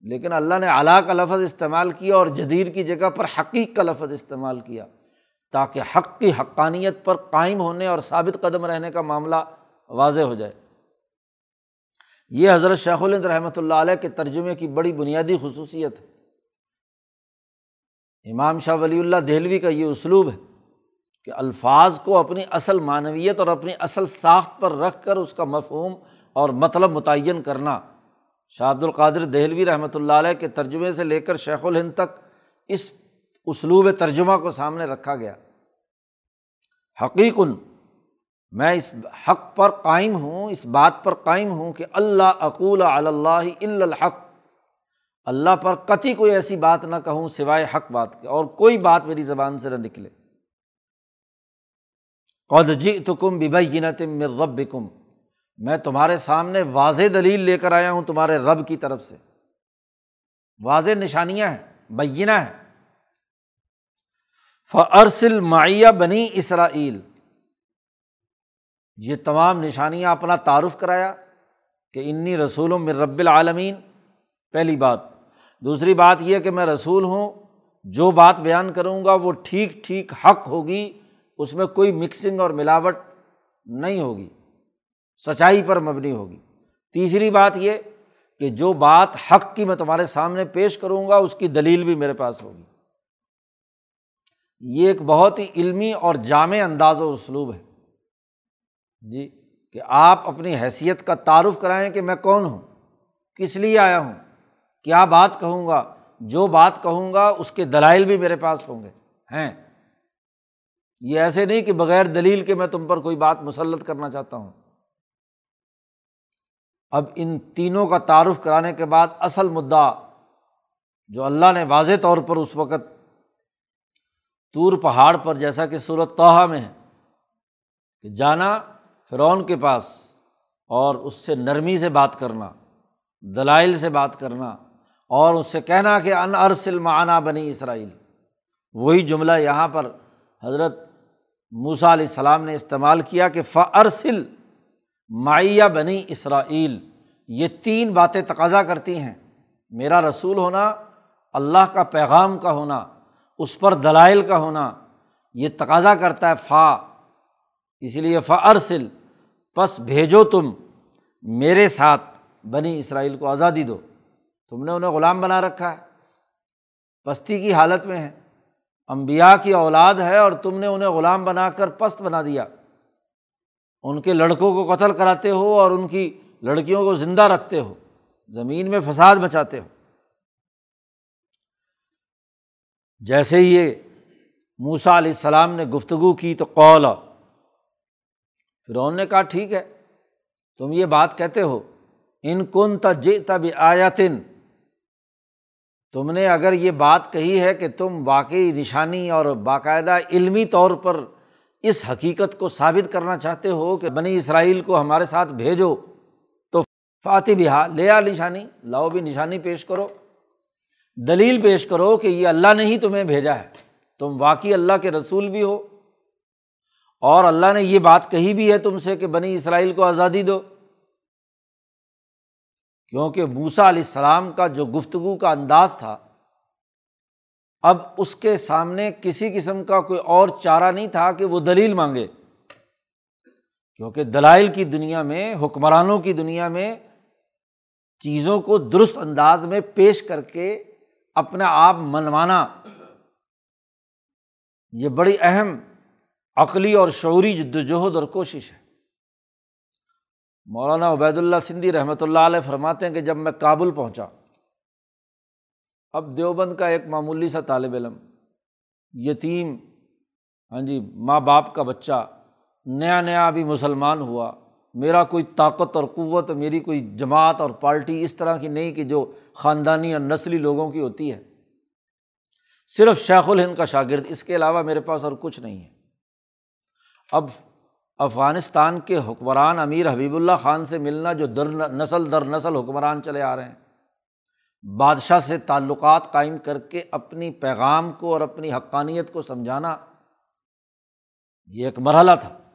لیکن اللہ نے اعلیٰ کا لفظ استعمال کیا اور جدیر کی جگہ پر حقیق کا لفظ استعمال کیا۔ تاکہ حق کی حقانیت پر قائم ہونے اور ثابت قدم رہنے کا معاملہ واضح ہو جائے۔ یہ حضرت شیخ الند رحمۃ اللہ علیہ کے ترجمے کی بڑی بنیادی خصوصیت ہے۔ امام شاہ ولی اللہ دہلوی کا یہ اسلوب ہے کہ الفاظ کو اپنی اصل معنویت اور اپنی اصل ساخت پر رکھ کر اس کا مفہوم اور مطلب متعین کرنا۔ شاہ عبد القادر دہلوی رحمۃ اللہ علیہ کے ترجمے سے لے کر شیخ الہند تک اس اسلوب ترجمہ کو سامنے رکھا گیا۔ حقیق میں اس حق پر قائم ہوں، اس بات پر قائم ہوں کہ اللہ اقول اللہ الحق۔ اللہ پر کتی کوئی ایسی بات نہ کہوں سوائے حق بات کے، اور کوئی بات میری زبان سے نہ نکلے۔ قد جی تو کم تم رب کم میں تمہارے سامنے واضح دلیل لے کر آیا ہوں تمہارے رب کی طرف سے۔ واضح نشانیاں ہیں بینہ ہے فرسل معیہ بنی اسرائیل یہ تمام نشانیاں اپنا تعارف کرایا کہ انی رسول میں رب العالمین پہلی بات۔ دوسری بات یہ کہ میں رسول ہوں، جو بات بیان کروں گا وہ ٹھیک ٹھیک حق ہوگی، اس میں کوئی مکسنگ اور ملاوٹ نہیں ہوگی، سچائی پر مبنی ہوگی۔ تیسری بات یہ کہ جو بات حق کی میں تمہارے سامنے پیش کروں گا، اس کی دلیل بھی میرے پاس ہوگی۔ یہ ایک بہت ہی علمی اور جامع انداز و اسلوب ہے۔ جی کہ آپ اپنی حیثیت کا تعارف کرائیں کہ میں کون ہوں، کس لیے آیا ہوں، کیا بات کہوں گا، جو بات کہوں گا، اس کے دلائل بھی میرے پاس ہوں گے۔ ہیں۔ یہ ایسے نہیں کہ بغیر دلیل کے میں تم پر کوئی بات مسلط کرنا چاہتا ہوں۔ اب ان تینوں کا تعارف کرانے کے بعد اصل مدعا جو اللہ نے واضح طور پر اس وقت طور پہاڑ پر جیسا کہ صورت توحا میں ہے کہ جانا فرعون کے پاس اور اس سے نرمی سے بات کرنا، دلائل سے بات کرنا اور اس سے کہنا کہ ان ارسل معانہ بنی اسرائیل۔ وہی جملہ یہاں پر حضرت موسا علیہ السلام نے استعمال کیا کہ ارسل معیہ بنی اسرائیل۔ یہ تین باتیں تقاضا کرتی ہیں۔ میرا رسول ہونا، اللہ کا پیغام کا ہونا اس پر دلائل کا ہونا، یہ تقاضا کرتا ہے، فا، اس لیے فا ارسل، پس بھیجو تم، میرے ساتھ بنی اسرائیل کو آزادی دو۔ تم نے انہیں غلام بنا رکھا ہے، پستی کی حالت میں ہے امبیا کی اولاد ہے اور تم نے انہیں غلام بنا کر پست بنا دیا۔ ان کے لڑکوں کو قتل کراتے ہو اور ان کی لڑکیوں کو زندہ رکھتے ہو، زمین میں فساد بچاتے ہو۔ جیسے ہی یہ موسا علیہ السلام نے گفتگو کی تو قول فرعون نے کہا، ٹھیک ہے، تم یہ بات کہتے ہو، ان کن تج تب آیاتن تم نے اگر یہ بات کہی ہے کہ تم واقعی نشانی اور باقاعدہ علمی طور پر اس حقیقت کو ثابت کرنا چاہتے ہو کہ بنی اسرائیل کو ہمارے ساتھ بھیجو، تو فاتح بہا، لے آ نشانی، لاؤ بھی نشانی پیش کرو۔ دلیل پیش کرو کہ یہ اللہ نے ہی تمہیں بھیجا ہے۔ تم واقعی اللہ کے رسول بھی ہو۔ اور اللہ نے یہ بات کہی بھی ہے تم سے کہ بنی اسرائیل کو آزادی دو۔ کیونکہ موسا علیہ السلام کا جو گفتگو کا انداز تھا، اب اس کے سامنے کسی قسم کا کوئی اور چارہ نہیں تھا کہ وہ دلیل مانگے۔ کیونکہ دلائل کی دنیا میں، حکمرانوں کی دنیا میں چیزوں کو درست انداز میں پیش کر کے اپنا آپ منوانا۔ یہ بڑی اہم عقلی اور شعوری جد وجہد اور کوشش ہے۔ مولانا عبید اللہ سندھی رحمۃ اللہ علیہ فرماتے ہیں کہ جب میں کابل پہنچا، اب دیوبند کا ایک معمولی سا طالب علم، یتیم ہاں جی ماں باپ کا بچہ، نیا نیا ابھی مسلمان ہوا۔ میرا کوئی طاقت اور قوت، میری کوئی جماعت اور پارٹی اس طرح کی نہیں کہ جو خاندانی اور نسلی لوگوں کی ہوتی ہے۔ صرف شیخ الہند کا شاگرد، اس کے علاوہ میرے پاس اور کچھ نہیں ہے۔ اب افغانستان کے حکمران امیر حبیب اللہ خان سے ملنا جو در نسل در نسل حکمران چلے آ رہے ہیں۔ بادشاہ سے تعلقات قائم کر کے اپنی پیغام کو اور اپنی حقانیت کو سمجھانا یہ ایک مرحلہ تھا۔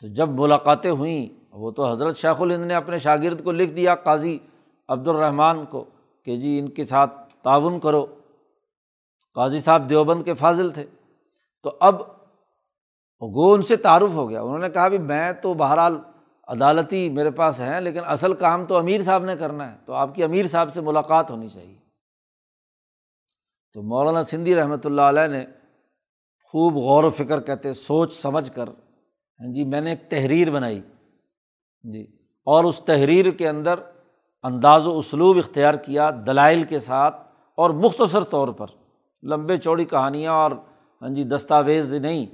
تو جب ملاقاتیں ہوئیں، وہ تو حضرت شیخ الہند نے اپنے شاگرد کو لکھ دیا، قاضی عبد الرحمٰن کو، کہ جی ان کے ساتھ تعاون کرو۔ قاضی صاحب دیوبند کے فاضل تھے۔ تو اب گو ان سے تعارف ہو گیا۔ انہوں نے کہا بھی میں تو بہرحال عدالتی میرے پاس ہیں، لیکن اصل کام تو امیر صاحب نے کرنا ہے۔ تو آپ کی امیر صاحب سے ملاقات ہونی چاہیے۔ تو مولانا سندھی رحمۃ اللہ علیہ نے خوب غور و فکر کہتے، سوچ سمجھ کر ہاں جی میں نے ایک تحریر بنائی۔ جی اور اس تحریر کے اندر انداز و اسلوب اختیار کیا دلائل کے ساتھ اور مختصر طور پر۔ لمبے چوڑی کہانیاں اور ہاں جی دستاویز نہیں۔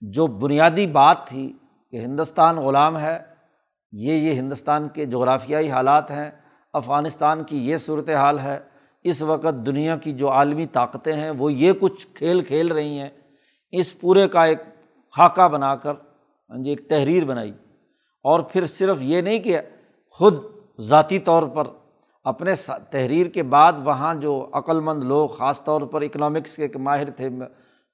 جو بنیادی بات تھی کہ ہندوستان غلام ہے، یہ یہ ہندوستان کے جغرافیائی حالات ہیں، افغانستان کی یہ صورت حال ہے، اس وقت دنیا کی جو عالمی طاقتیں ہیں، وہ یہ کچھ کھیل کھیل رہی ہیں۔ اس پورے کا ایک خاکہ بنا کر ہاں جی ایک تحریر بنائی۔ اور پھر صرف یہ نہیں کہ خود ذاتی طور پر اپنے تحریر کے بعد وہاں جو عقلمند لوگ، خاص طور پر اکنامکس کے ایک ماہر تھے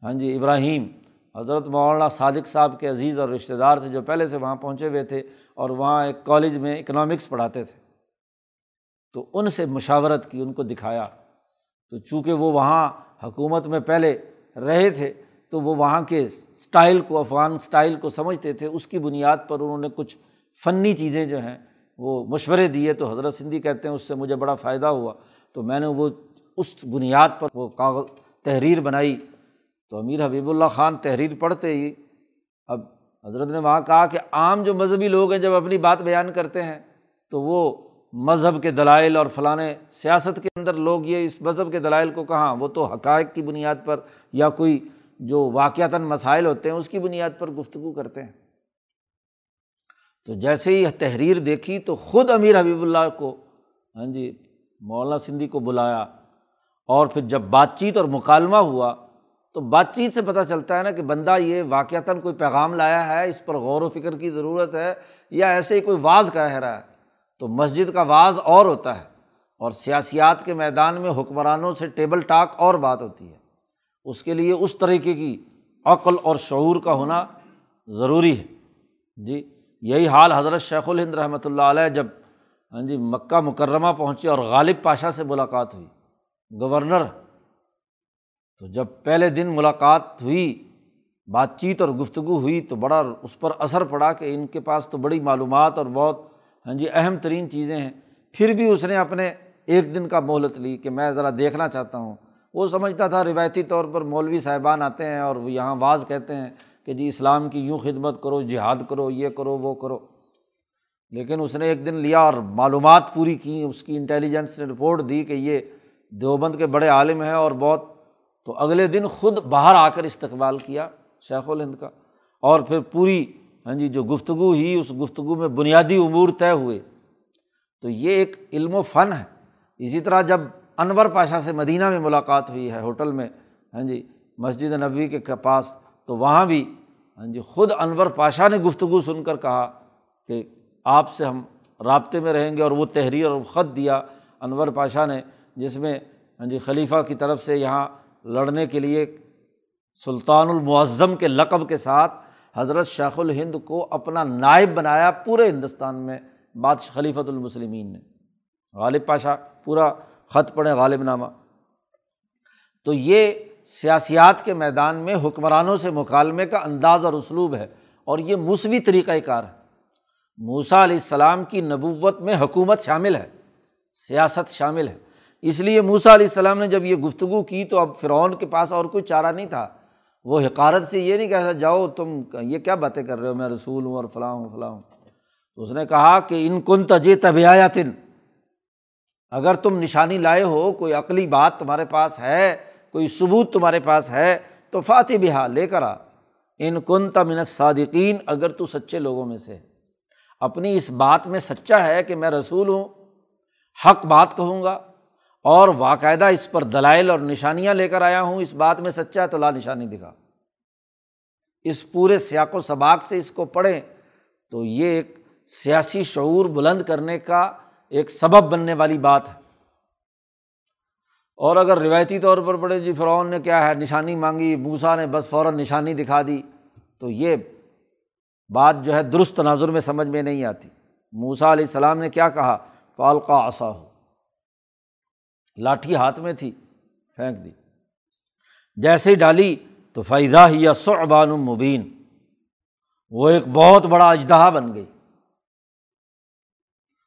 ہاں جی ابراہیم، حضرت مولانا صادق صاحب کے عزیز اور رشتہ دار تھے جو پہلے سے وہاں پہنچے ہوئے تھے اور وہاں ایک کالج میں اکنامکس پڑھاتے تھے۔ تو ان سے مشاورت کی، ان کو دکھایا۔ تو چونکہ وہ وہاں حکومت میں پہلے رہے تھے، تو وہ وہاں کے اسٹائل کو، افغان اسٹائل کو سمجھتے تھے، اس کی بنیاد پر انہوں نے کچھ فنی چیزیں جو ہیں وہ مشورے دیے تو حضرت سندھی کہتے ہیں اس سے مجھے بڑا فائدہ ہوا۔ تو میں نے وہ اس بنیاد پر وہ کاغذ تحریر بنائی۔ تو امیر حبیب اللہ خان تحریر پڑھتے ہی اب حضرت نے وہاں کہا کہ عام جو مذہبی لوگ ہیں جب اپنی بات بیان کرتے ہیں تو وہ مذہب کے دلائل اور فلاں سیاست کے اندر لوگ یہ اس مذہب کے دلائل کو کہاں، وہ تو حقائق کی بنیاد پر یا کوئی جو واقعتاً مسائل ہوتے ہیں، اس کی بنیاد پر گفتگو کرتے ہیں۔ تو جیسے ہی تحریر دیکھی تو خود امیر حبیب اللہ کو ہاں جی مولانا سندھی کو بلایا۔ اور پھر جب بات چیت اور مکالمہ ہوا تو بات چیت سے پتہ چلتا ہے نا کہ بندہ یہ واقعتاً کوئی پیغام لایا ہے، اس پر غور و فکر کی ضرورت ہے یا ایسے ہی کوئی واز کہہ رہا ہے۔ تو مسجد کا واز اور ہوتا ہے اور سیاسیات کے میدان میں حکمرانوں سے ٹیبل ٹاک اور بات ہوتی ہے۔ اس کے لیے اس طریقے کی عقل اور شعور کا ہونا ضروری ہے۔ جی یہی حال حضرت شیخ الہند رحمۃ اللہ علیہ جب ہاں جی مکہ مکرمہ پہنچے اور غالب پاشا سے ملاقات ہوئی، گورنر، تو جب پہلے دن ملاقات ہوئی، بات چیت اور گفتگو ہوئی، تو بڑا اس پر اثر پڑا کہ ان کے پاس تو بڑی معلومات اور بہت ہاں جی اہم ترین چیزیں ہیں۔ پھر بھی اس نے اپنے ایک دن کا مہلت لی کہ میں ذرا دیکھنا چاہتا ہوں۔ وہ سمجھتا تھا، روایتی طور پر مولوی صاحبان آتے ہیں اور یہاں بعض کہتے ہیں کہ جی اسلام کی یوں خدمت کرو، جہاد کرو، یہ کرو، وہ کرو۔ لیکن اس نے ایک دن لیا اور معلومات پوری کی، اس کی انٹیلیجنس نے رپورٹ دی کہ یہ دیوبند کے بڑے عالم ہیں اور بہت۔ تو اگلے دن خود باہر آ کر استقبال کیا شیخ الہند کا۔ اور پھر پوری ہاں جی جو گفتگو ہی اس گفتگو میں بنیادی امور طے ہوئے۔ تو یہ ایک علم و فن ہے۔ اسی طرح جب انور پاشا سے مدینہ میں ملاقات ہوئی ہے، ہوٹل میں۔ ہاں جی مسجد نبوی کے پاس۔ تو وہاں بھی ہاں جی خود انور پاشا نے گفتگو سن کر کہا کہ آپ سے ہم رابطے میں رہیں گے اور وہ تحریر اور خط دیا انور پاشا نے، جس میں ہاں جی خلیفہ کی طرف سے یہاں لڑنے کے لیے سلطان المعظم کے لقب کے ساتھ حضرت شیخ الہند کو اپنا نائب بنایا پورے ہندوستان میں، بادشاہ خلیفۃ المسلمین نے۔ غالب پاشا، پورا خط پڑھے غالب نامہ۔ تو یہ سیاسیات کے میدان میں حکمرانوں سے مکالمے کا انداز اور اسلوب ہے اور یہ موسوی طریقۂ کار ہے۔ موسا علیہ السلام کی نبوت میں حکومت شامل ہے، سیاست شامل ہے۔ اس لیے موسا علیہ السلام نے جب یہ گفتگو کی تو اب فرعون کے پاس اور کوئی چارہ نہیں تھا۔ وہ حکارت سے یہ نہیں کہتا، جاؤ تم، یہ کیا باتیں کر رہے ہو؟ میں رسول ہوں اور فلاں ہوں فلاں ہوں۔ تو اس نے کہا کہ ان کن تجے طبیعہ اگر تم نشانی لائے ہو، کوئی عقلی بات تمہارے پاس ہے، کوئی ثبوت تمہارے پاس ہے، تو فاتح بہا، لے کر آ۔ ان کن تمن صادقین اگر تو سچے لوگوں میں سے۔ اپنی اس بات میں سچا ہے کہ میں رسول ہوں، حق بات کہوں گا، اور باقاعدہ اس پر دلائل اور نشانیاں لے کر آیا ہوں، اس بات میں سچا ہے تو لا نشانی دکھا۔ اس پورے سیاق و سباق سے اس کو پڑھیں، تو یہ ایک سیاسی شعور بلند کرنے کا ایک سبب بننے والی بات ہے۔ اور اگر روایتی طور پر پڑھے جی فرعون نے کیا ہے؟ نشانی مانگی موسا نے بس فوراً نشانی دکھا دی۔ تو یہ بات جو ہے درست تناظر میں سمجھ میں نہیں آتی۔ موسا علیہ السلام نے کیا کہا؟ فالقا آسا ہو لاٹھی ہاتھ میں تھی، پھینک دی۔ جیسے ہی ڈالی تو فائدہ ہی یا صعبان مبین وہ ایک بہت بڑا اجدہا بن گئی۔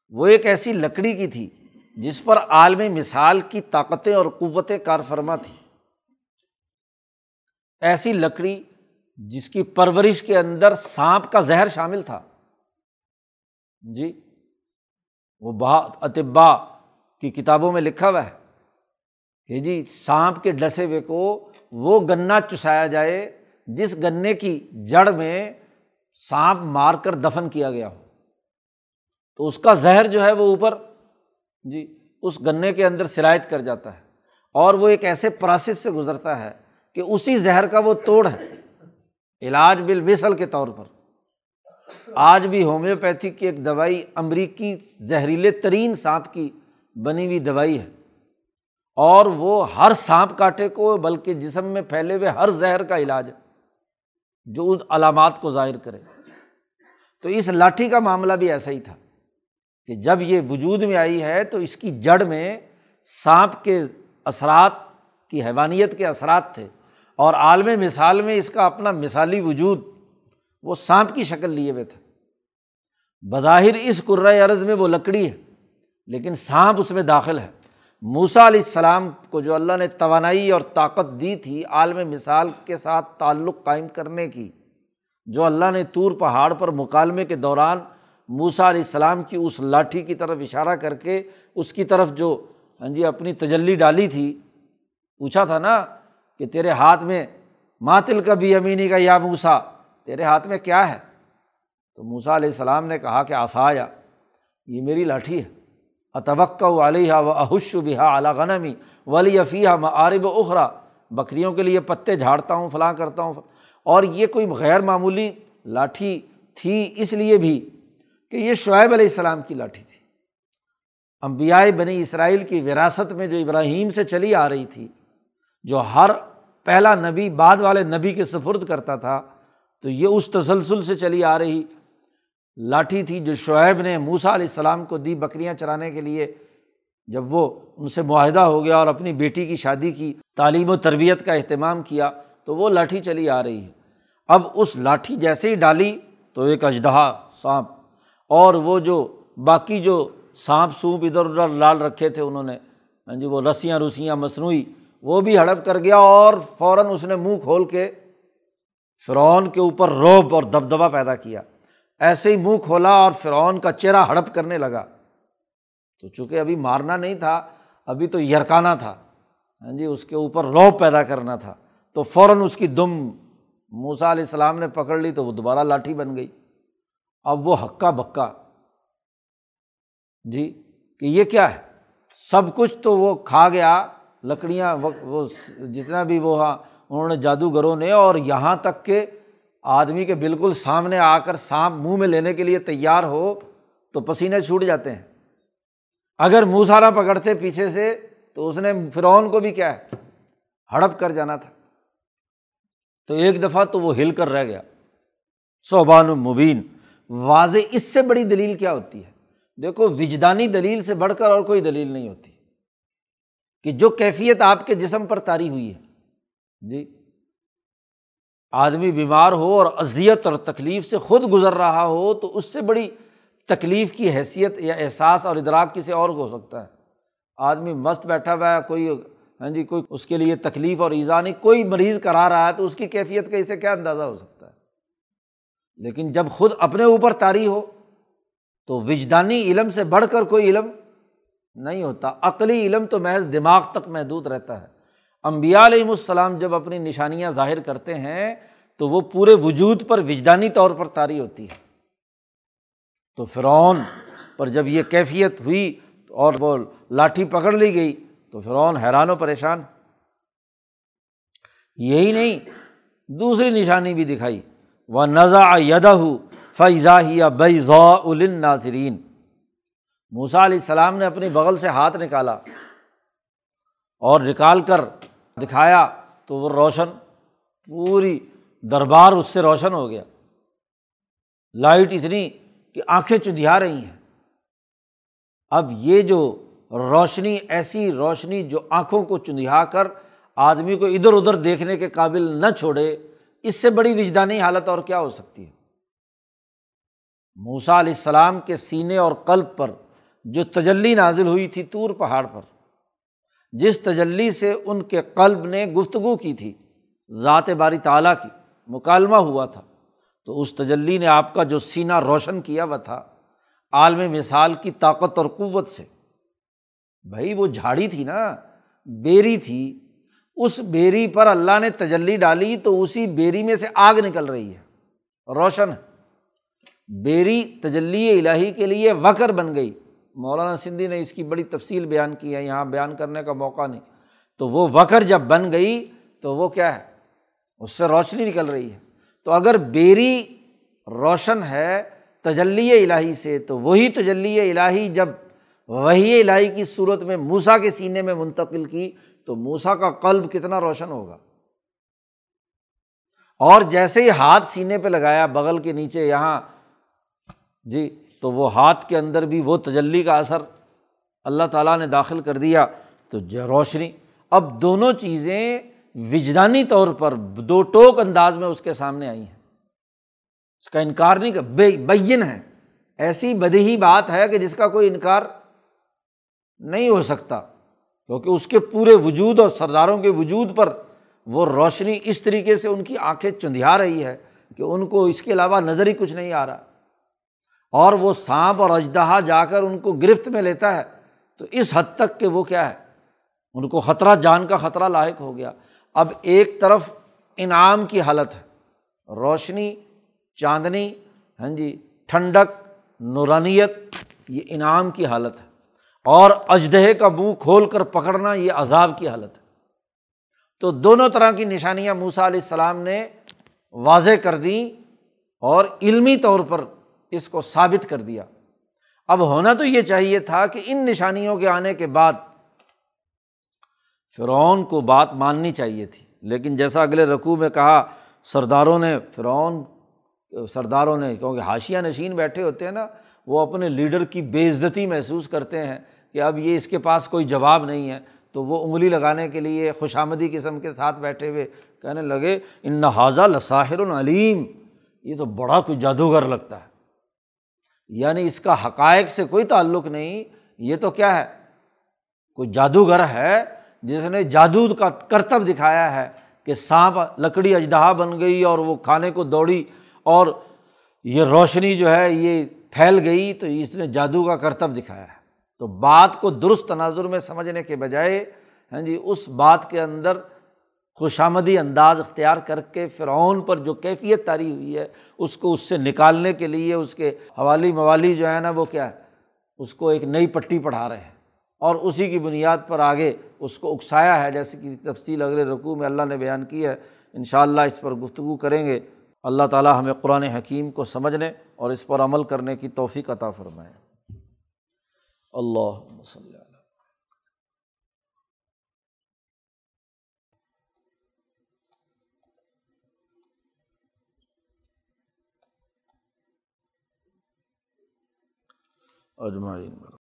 وہ ایک ایسی لکڑی کی تھی جس پر عالمی مثال کی طاقتیں اور قوتیں کار فرما تھیں۔ ایسی لکڑی جس کی پرورش کے اندر سانپ کا زہر شامل تھا۔ جی وہ بہت اطبا کی کتابوں میں لکھا ہوا ہے کہ جی سانپ کے ڈسے ہوئے کو وہ گنا چسایا جائے جس گنے کی جڑ میں سانپ مار کر دفن کیا گیا ہو۔ تو اس کا زہر جو ہے وہ اوپر جی اس گنے کے اندر سرایت کر جاتا ہے اور وہ ایک ایسے پروسیس سے گزرتا ہے کہ اسی زہر کا وہ توڑ ہے، علاج بالمثل کے طور پر۔ آج بھی ہومیوپیتھی کی ایک دوائی امریکی زہریلے ترین سانپ کی بنی ہوئی دوائی ہے۔ اور وہ ہر سانپ کاٹے کو، بلکہ جسم میں پھیلے ہوئے ہر زہر کا علاج ہے، جو ان علامات کو ظاہر کرے۔ تو اس لاٹھی کا معاملہ بھی ایسا ہی تھا۔ کہ جب یہ وجود میں آئی ہے تو اس کی جڑ میں سانپ کے اثرات کی حیوانیت کے اثرات تھے اور عالم مثال میں اس کا اپنا مثالی وجود وہ سانپ کی شکل لیے ہوئے تھے۔ بظاہر اس عرض میں وہ لکڑی ہے، لیکن سانپ اس میں داخل ہے۔ موسا علیہ السلام کو جو اللہ نے توانائی اور طاقت دی تھی عالم مثال کے ساتھ تعلق قائم کرنے کی، جو اللہ نے طور پہاڑ پر مکالمے کے دوران موسا علیہ السلام کی اس لاٹھی کی طرف اشارہ کر کے اس کی طرف جو ہاں جی اپنی تجلی ڈالی تھی، پوچھا تھا نا کہ تیرے ہاتھ میں ماتل کا بھی امینی کا یا موسا تیرے ہاتھ میں کیا ہے؟ تو موسا علیہ السلام نے کہا کہ آسایا، یہ میری لاٹھی ہے۔ اتوقع علیہ و احش بحا اعلیٰ غنمی ولی افیہ معارب اخرا، بکریوں کے لیے پتے جھاڑتا ہوں، فلاں کرتا ہوں۔ اور یہ کوئی غیر معمولی لاٹھی تھی، اس لیے بھی کہ یہ شعیب علیہ السلام کی لاٹھی تھی۔ امبیائے بنی اسرائیل کی وراثت میں جو ابراہیم سے چلی آ رہی تھی، جو ہر پہلا نبی بعد والے نبی کے سفرد کرتا تھا، تو یہ اس تسلسل سے چلی آ رہی لاٹھی تھی جو شعیب نے موسا علیہ السلام کو دی بکریاں چرانے کے لیے۔ جب وہ ان سے معاہدہ ہو گیا اور اپنی بیٹی کی شادی کی، تعلیم و تربیت کا اہتمام کیا، تو وہ لاٹھی چلی آ رہی۔ ہے اب اس لاٹھی جیسے ہی ڈالی تو ایک اجدہا سانپ اور وہ جو باقی جو سانپ سونپ ادھر ادھر لال رکھے تھے انہوں نے ہاں جی وہ رسیاں رسیاں مصنوعی، وہ بھی ہڑپ کر گیا اور فوراً اس نے منہ کھول کے فرعون کے اوپر روب اور دبدبا پیدا کیا۔ ایسے ہی منہ کھولا اور فرعون کا چہرہ ہڑپ کرنے لگا۔ تو چونکہ ابھی مارنا نہیں تھا، ابھی تو یرکانا تھا۔ ہاں جی اس کے اوپر روب پیدا کرنا تھا۔ تو فوراً اس کی دم موسا علیہ السلام نے پکڑ لی تو وہ دوبارہ لاٹھی بن گئی۔ اب وہ ہکا بکا۔ جی کہ یہ کیا ہے؟ سب کچھ تو وہ کھا گیا، لکڑیاں، وہ جتنا بھی وہ ہاں، انہوں نے جادوگروں نے اور یہاں تک کہ آدمی کے بالکل سامنے آ کر سانپ منہ میں لینے کے لیے تیار ہو تو پسینے چھوٹ جاتے ہیں۔ اگر منہ سارا پکڑتے پیچھے سے تو اس نے فرعون کو بھی کیا ہے؟ ہڑپ کر جانا تھا۔ تو ایک دفعہ تو وہ ہل کر رہ گیا۔ صوبان المبین واضح اس سے بڑی دلیل کیا ہوتی ہے؟ دیکھو، وجدانی دلیل سے بڑھ کر اور کوئی دلیل نہیں ہوتی۔ کہ جو کیفیت آپ کے جسم پر تاری ہوئی ہے۔ جی۔ آدمی بیمار ہو اور اذیت اور تکلیف سے خود گزر رہا ہو تو اس سے بڑی تکلیف کی حیثیت یا احساس اور ادراک کسی اور کو ہو سکتا ہے۔ آدمی مست بیٹھا ہوا ہے، کوئی ہاں جی کوئی اس کے لیے تکلیف اور ایزا نہیں، کوئی مریض کرا رہا ہے تو اس کی کیفیت کا اسے کیا اندازہ ہو سکتا ہے؟ لیکن جب خود اپنے اوپر تاری ہو تو وجدانی علم سے بڑھ کر کوئی علم نہیں ہوتا۔ عقلی علم تو محض دماغ تک محدود رہتا ہے۔ امبیا علیہم السلام جب اپنی نشانیاں ظاہر کرتے ہیں تو وہ پورے وجود پر وجدانی طور پر تاری ہوتی ہے۔ تو فرعون پر جب یہ کیفیت ہوئی اور وہ لاٹھی پکڑ لی گئی تو فرعون حیران و پریشان۔ یہی نہیں، دوسری نشانی بھی دکھائی۔ وہ نزا یدہ فیضا ہی بئی ضو ناظرین موسا علیہ السلام نے اپنی بغل سے ہاتھ نکالا اور نکال کر دکھایا تو وہ روشن، پوری دربار اس سے روشن ہو گیا۔ لائٹ اتنی کہ آنکھیں چندیا رہی ہیں۔ اب یہ جو روشنی، ایسی روشنی جو آنکھوں کو چندیا کر آدمی کو ادھر ادھر دیکھنے کے قابل نہ چھوڑے اس سے بڑی وجدانی حالت اور کیا ہو سکتی ہے؟ موسا علیہ السلام کے سینے اور قلب پر جو تجلی نازل ہوئی تھی طور پہاڑ پر، جس تجلی سے ان کے قلب نے گفتگو کی تھی، ذات باری تعالیٰ کی، مکالمہ ہوا تھا، تو اس تجلی نے آپ کا جو سینہ روشن کیا ہوا تھا، عالم مثال کی طاقت اور قوت سے، بھائی وہ جھاڑی تھی نا، بیری تھی اس بیری پر اللہ نے تجلی ڈالی تو اسی بیری میں سے آگ نکل رہی ہے۔ روشن۔ بیری تجلی الہی کے لیے وکر بن گئی۔ مولانا سندھی نے اس کی بڑی تفصیل بیان کی ہے۔ یہاں بیان کرنے کا موقع نہیں۔ تو وہ وکر جب بن گئی تو وہ کیا ہے؟ اس سے روشنی نکل رہی ہے۔ تو اگر بیری روشن ہے تجلی الہی سے تو وہی تجلی الہی جب وہی الہی کی صورت میں موسا کے سینے میں منتقل کی تو موسا کا قلب کتنا روشن ہوگا۔ اور جیسے ہی ہاتھ سینے پہ لگایا، بغل کے نیچے یہاں جی تو وہ ہاتھ کے اندر بھی وہ تجلی کا اثر اللہ تعالیٰ نے داخل کر دیا، تو روشنی۔ اب دونوں چیزیں وجدانی طور پر دو ٹوک انداز میں اس کے سامنے آئی ہیں۔ اس کا انکار نہیں کر بین ہے۔ ایسی بدہی بات ہے کہ جس کا کوئی انکار نہیں ہو سکتا۔ کیونکہ اس کے پورے وجود اور سرداروں کے وجود پر وہ روشنی اس طریقے سے ان کی آنکھیں چندھیا رہی ہے کہ ان کو اس کے علاوہ نظر ہی کچھ نہیں آ رہا۔ اور وہ سانپ اور اجدہا جا کر ان کو گرفت میں لیتا ہے، تو اس حد تک کہ وہ کیا ہے؟ ان کو خطرہ، جان کا خطرہ لاحق ہو گیا۔ اب ایک طرف انعام کی حالت ہے، روشنی، چاندنی ہاں جی ٹھنڈک، نورانیت، یہ انعام کی حالت ہے۔ اور اجدہے کا منہ کھول کر پکڑنا یہ عذاب کی حالت ہے۔ تو دونوں طرح کی نشانیاں موسا علیہ السلام نے واضح کر دیں اور علمی طور پر اس کو ثابت کر دیا۔ اب ہونا تو یہ چاہیے تھا کہ ان نشانیوں کے آنے کے بعد فرعون کو بات ماننی چاہیے تھی۔ لیکن جیسا اگلے رقوع میں کہا، سرداروں نے، فرعون، سرداروں نے، کیونکہ حاشیہ نشین بیٹھے ہوتے ہیں نا، وہ اپنے لیڈر کی بے عزتی محسوس کرتے ہیں۔ کہ اب یہ اس کے پاس کوئی جواب نہیں ہے، تو وہ انگلی لگانے کے لیے خوش آمدی قسم کے ساتھ بیٹھے ہوئے کہنے لگے، ان نہاذا لساحر العلیم یہ تو بڑا کوئی جادوگر لگتا ہے۔ یعنی اس کا حقائق سے کوئی تعلق نہیں، یہ تو کیا ہے؟ کوئی جادوگر ہے جس نے جادو کا کرتب دکھایا ہے کہ سانپ لکڑی اجدہا بن گئی اور وہ کھانے کو دوڑی اور یہ روشنی جو ہے یہ پھیل گئی، تو اس نے جادو کا کرتب دکھایا ہے۔ تو بات کو درست تناظر میں سمجھنے کے بجائے ہاں جی اس بات کے اندر خوش آمدی انداز اختیار کر کے فرعون پر جو کیفیت تاری ہوئی ہے، اس کو اس سے نکالنے کے لیے اس کے حوالی موالی جو ہے نا، وہ کیا ہے؟ اس کو ایک نئی پٹی پڑھا رہے ہیں۔ اور اسی کی بنیاد پر آگے اس کو اکسایا ہے، جیسے کہ تفصیل اگلے رقوع میں اللہ نے بیان کی ہے۔ ان شاء اللہ اس پر گفتگو کریں گے۔ اللہ تعالیٰ ہمیں قرآن حکیم کو سمجھنے اور اس پر عمل کرنے کی توفیق عطا فرمائے۔ اللہ وسلم اجمعین.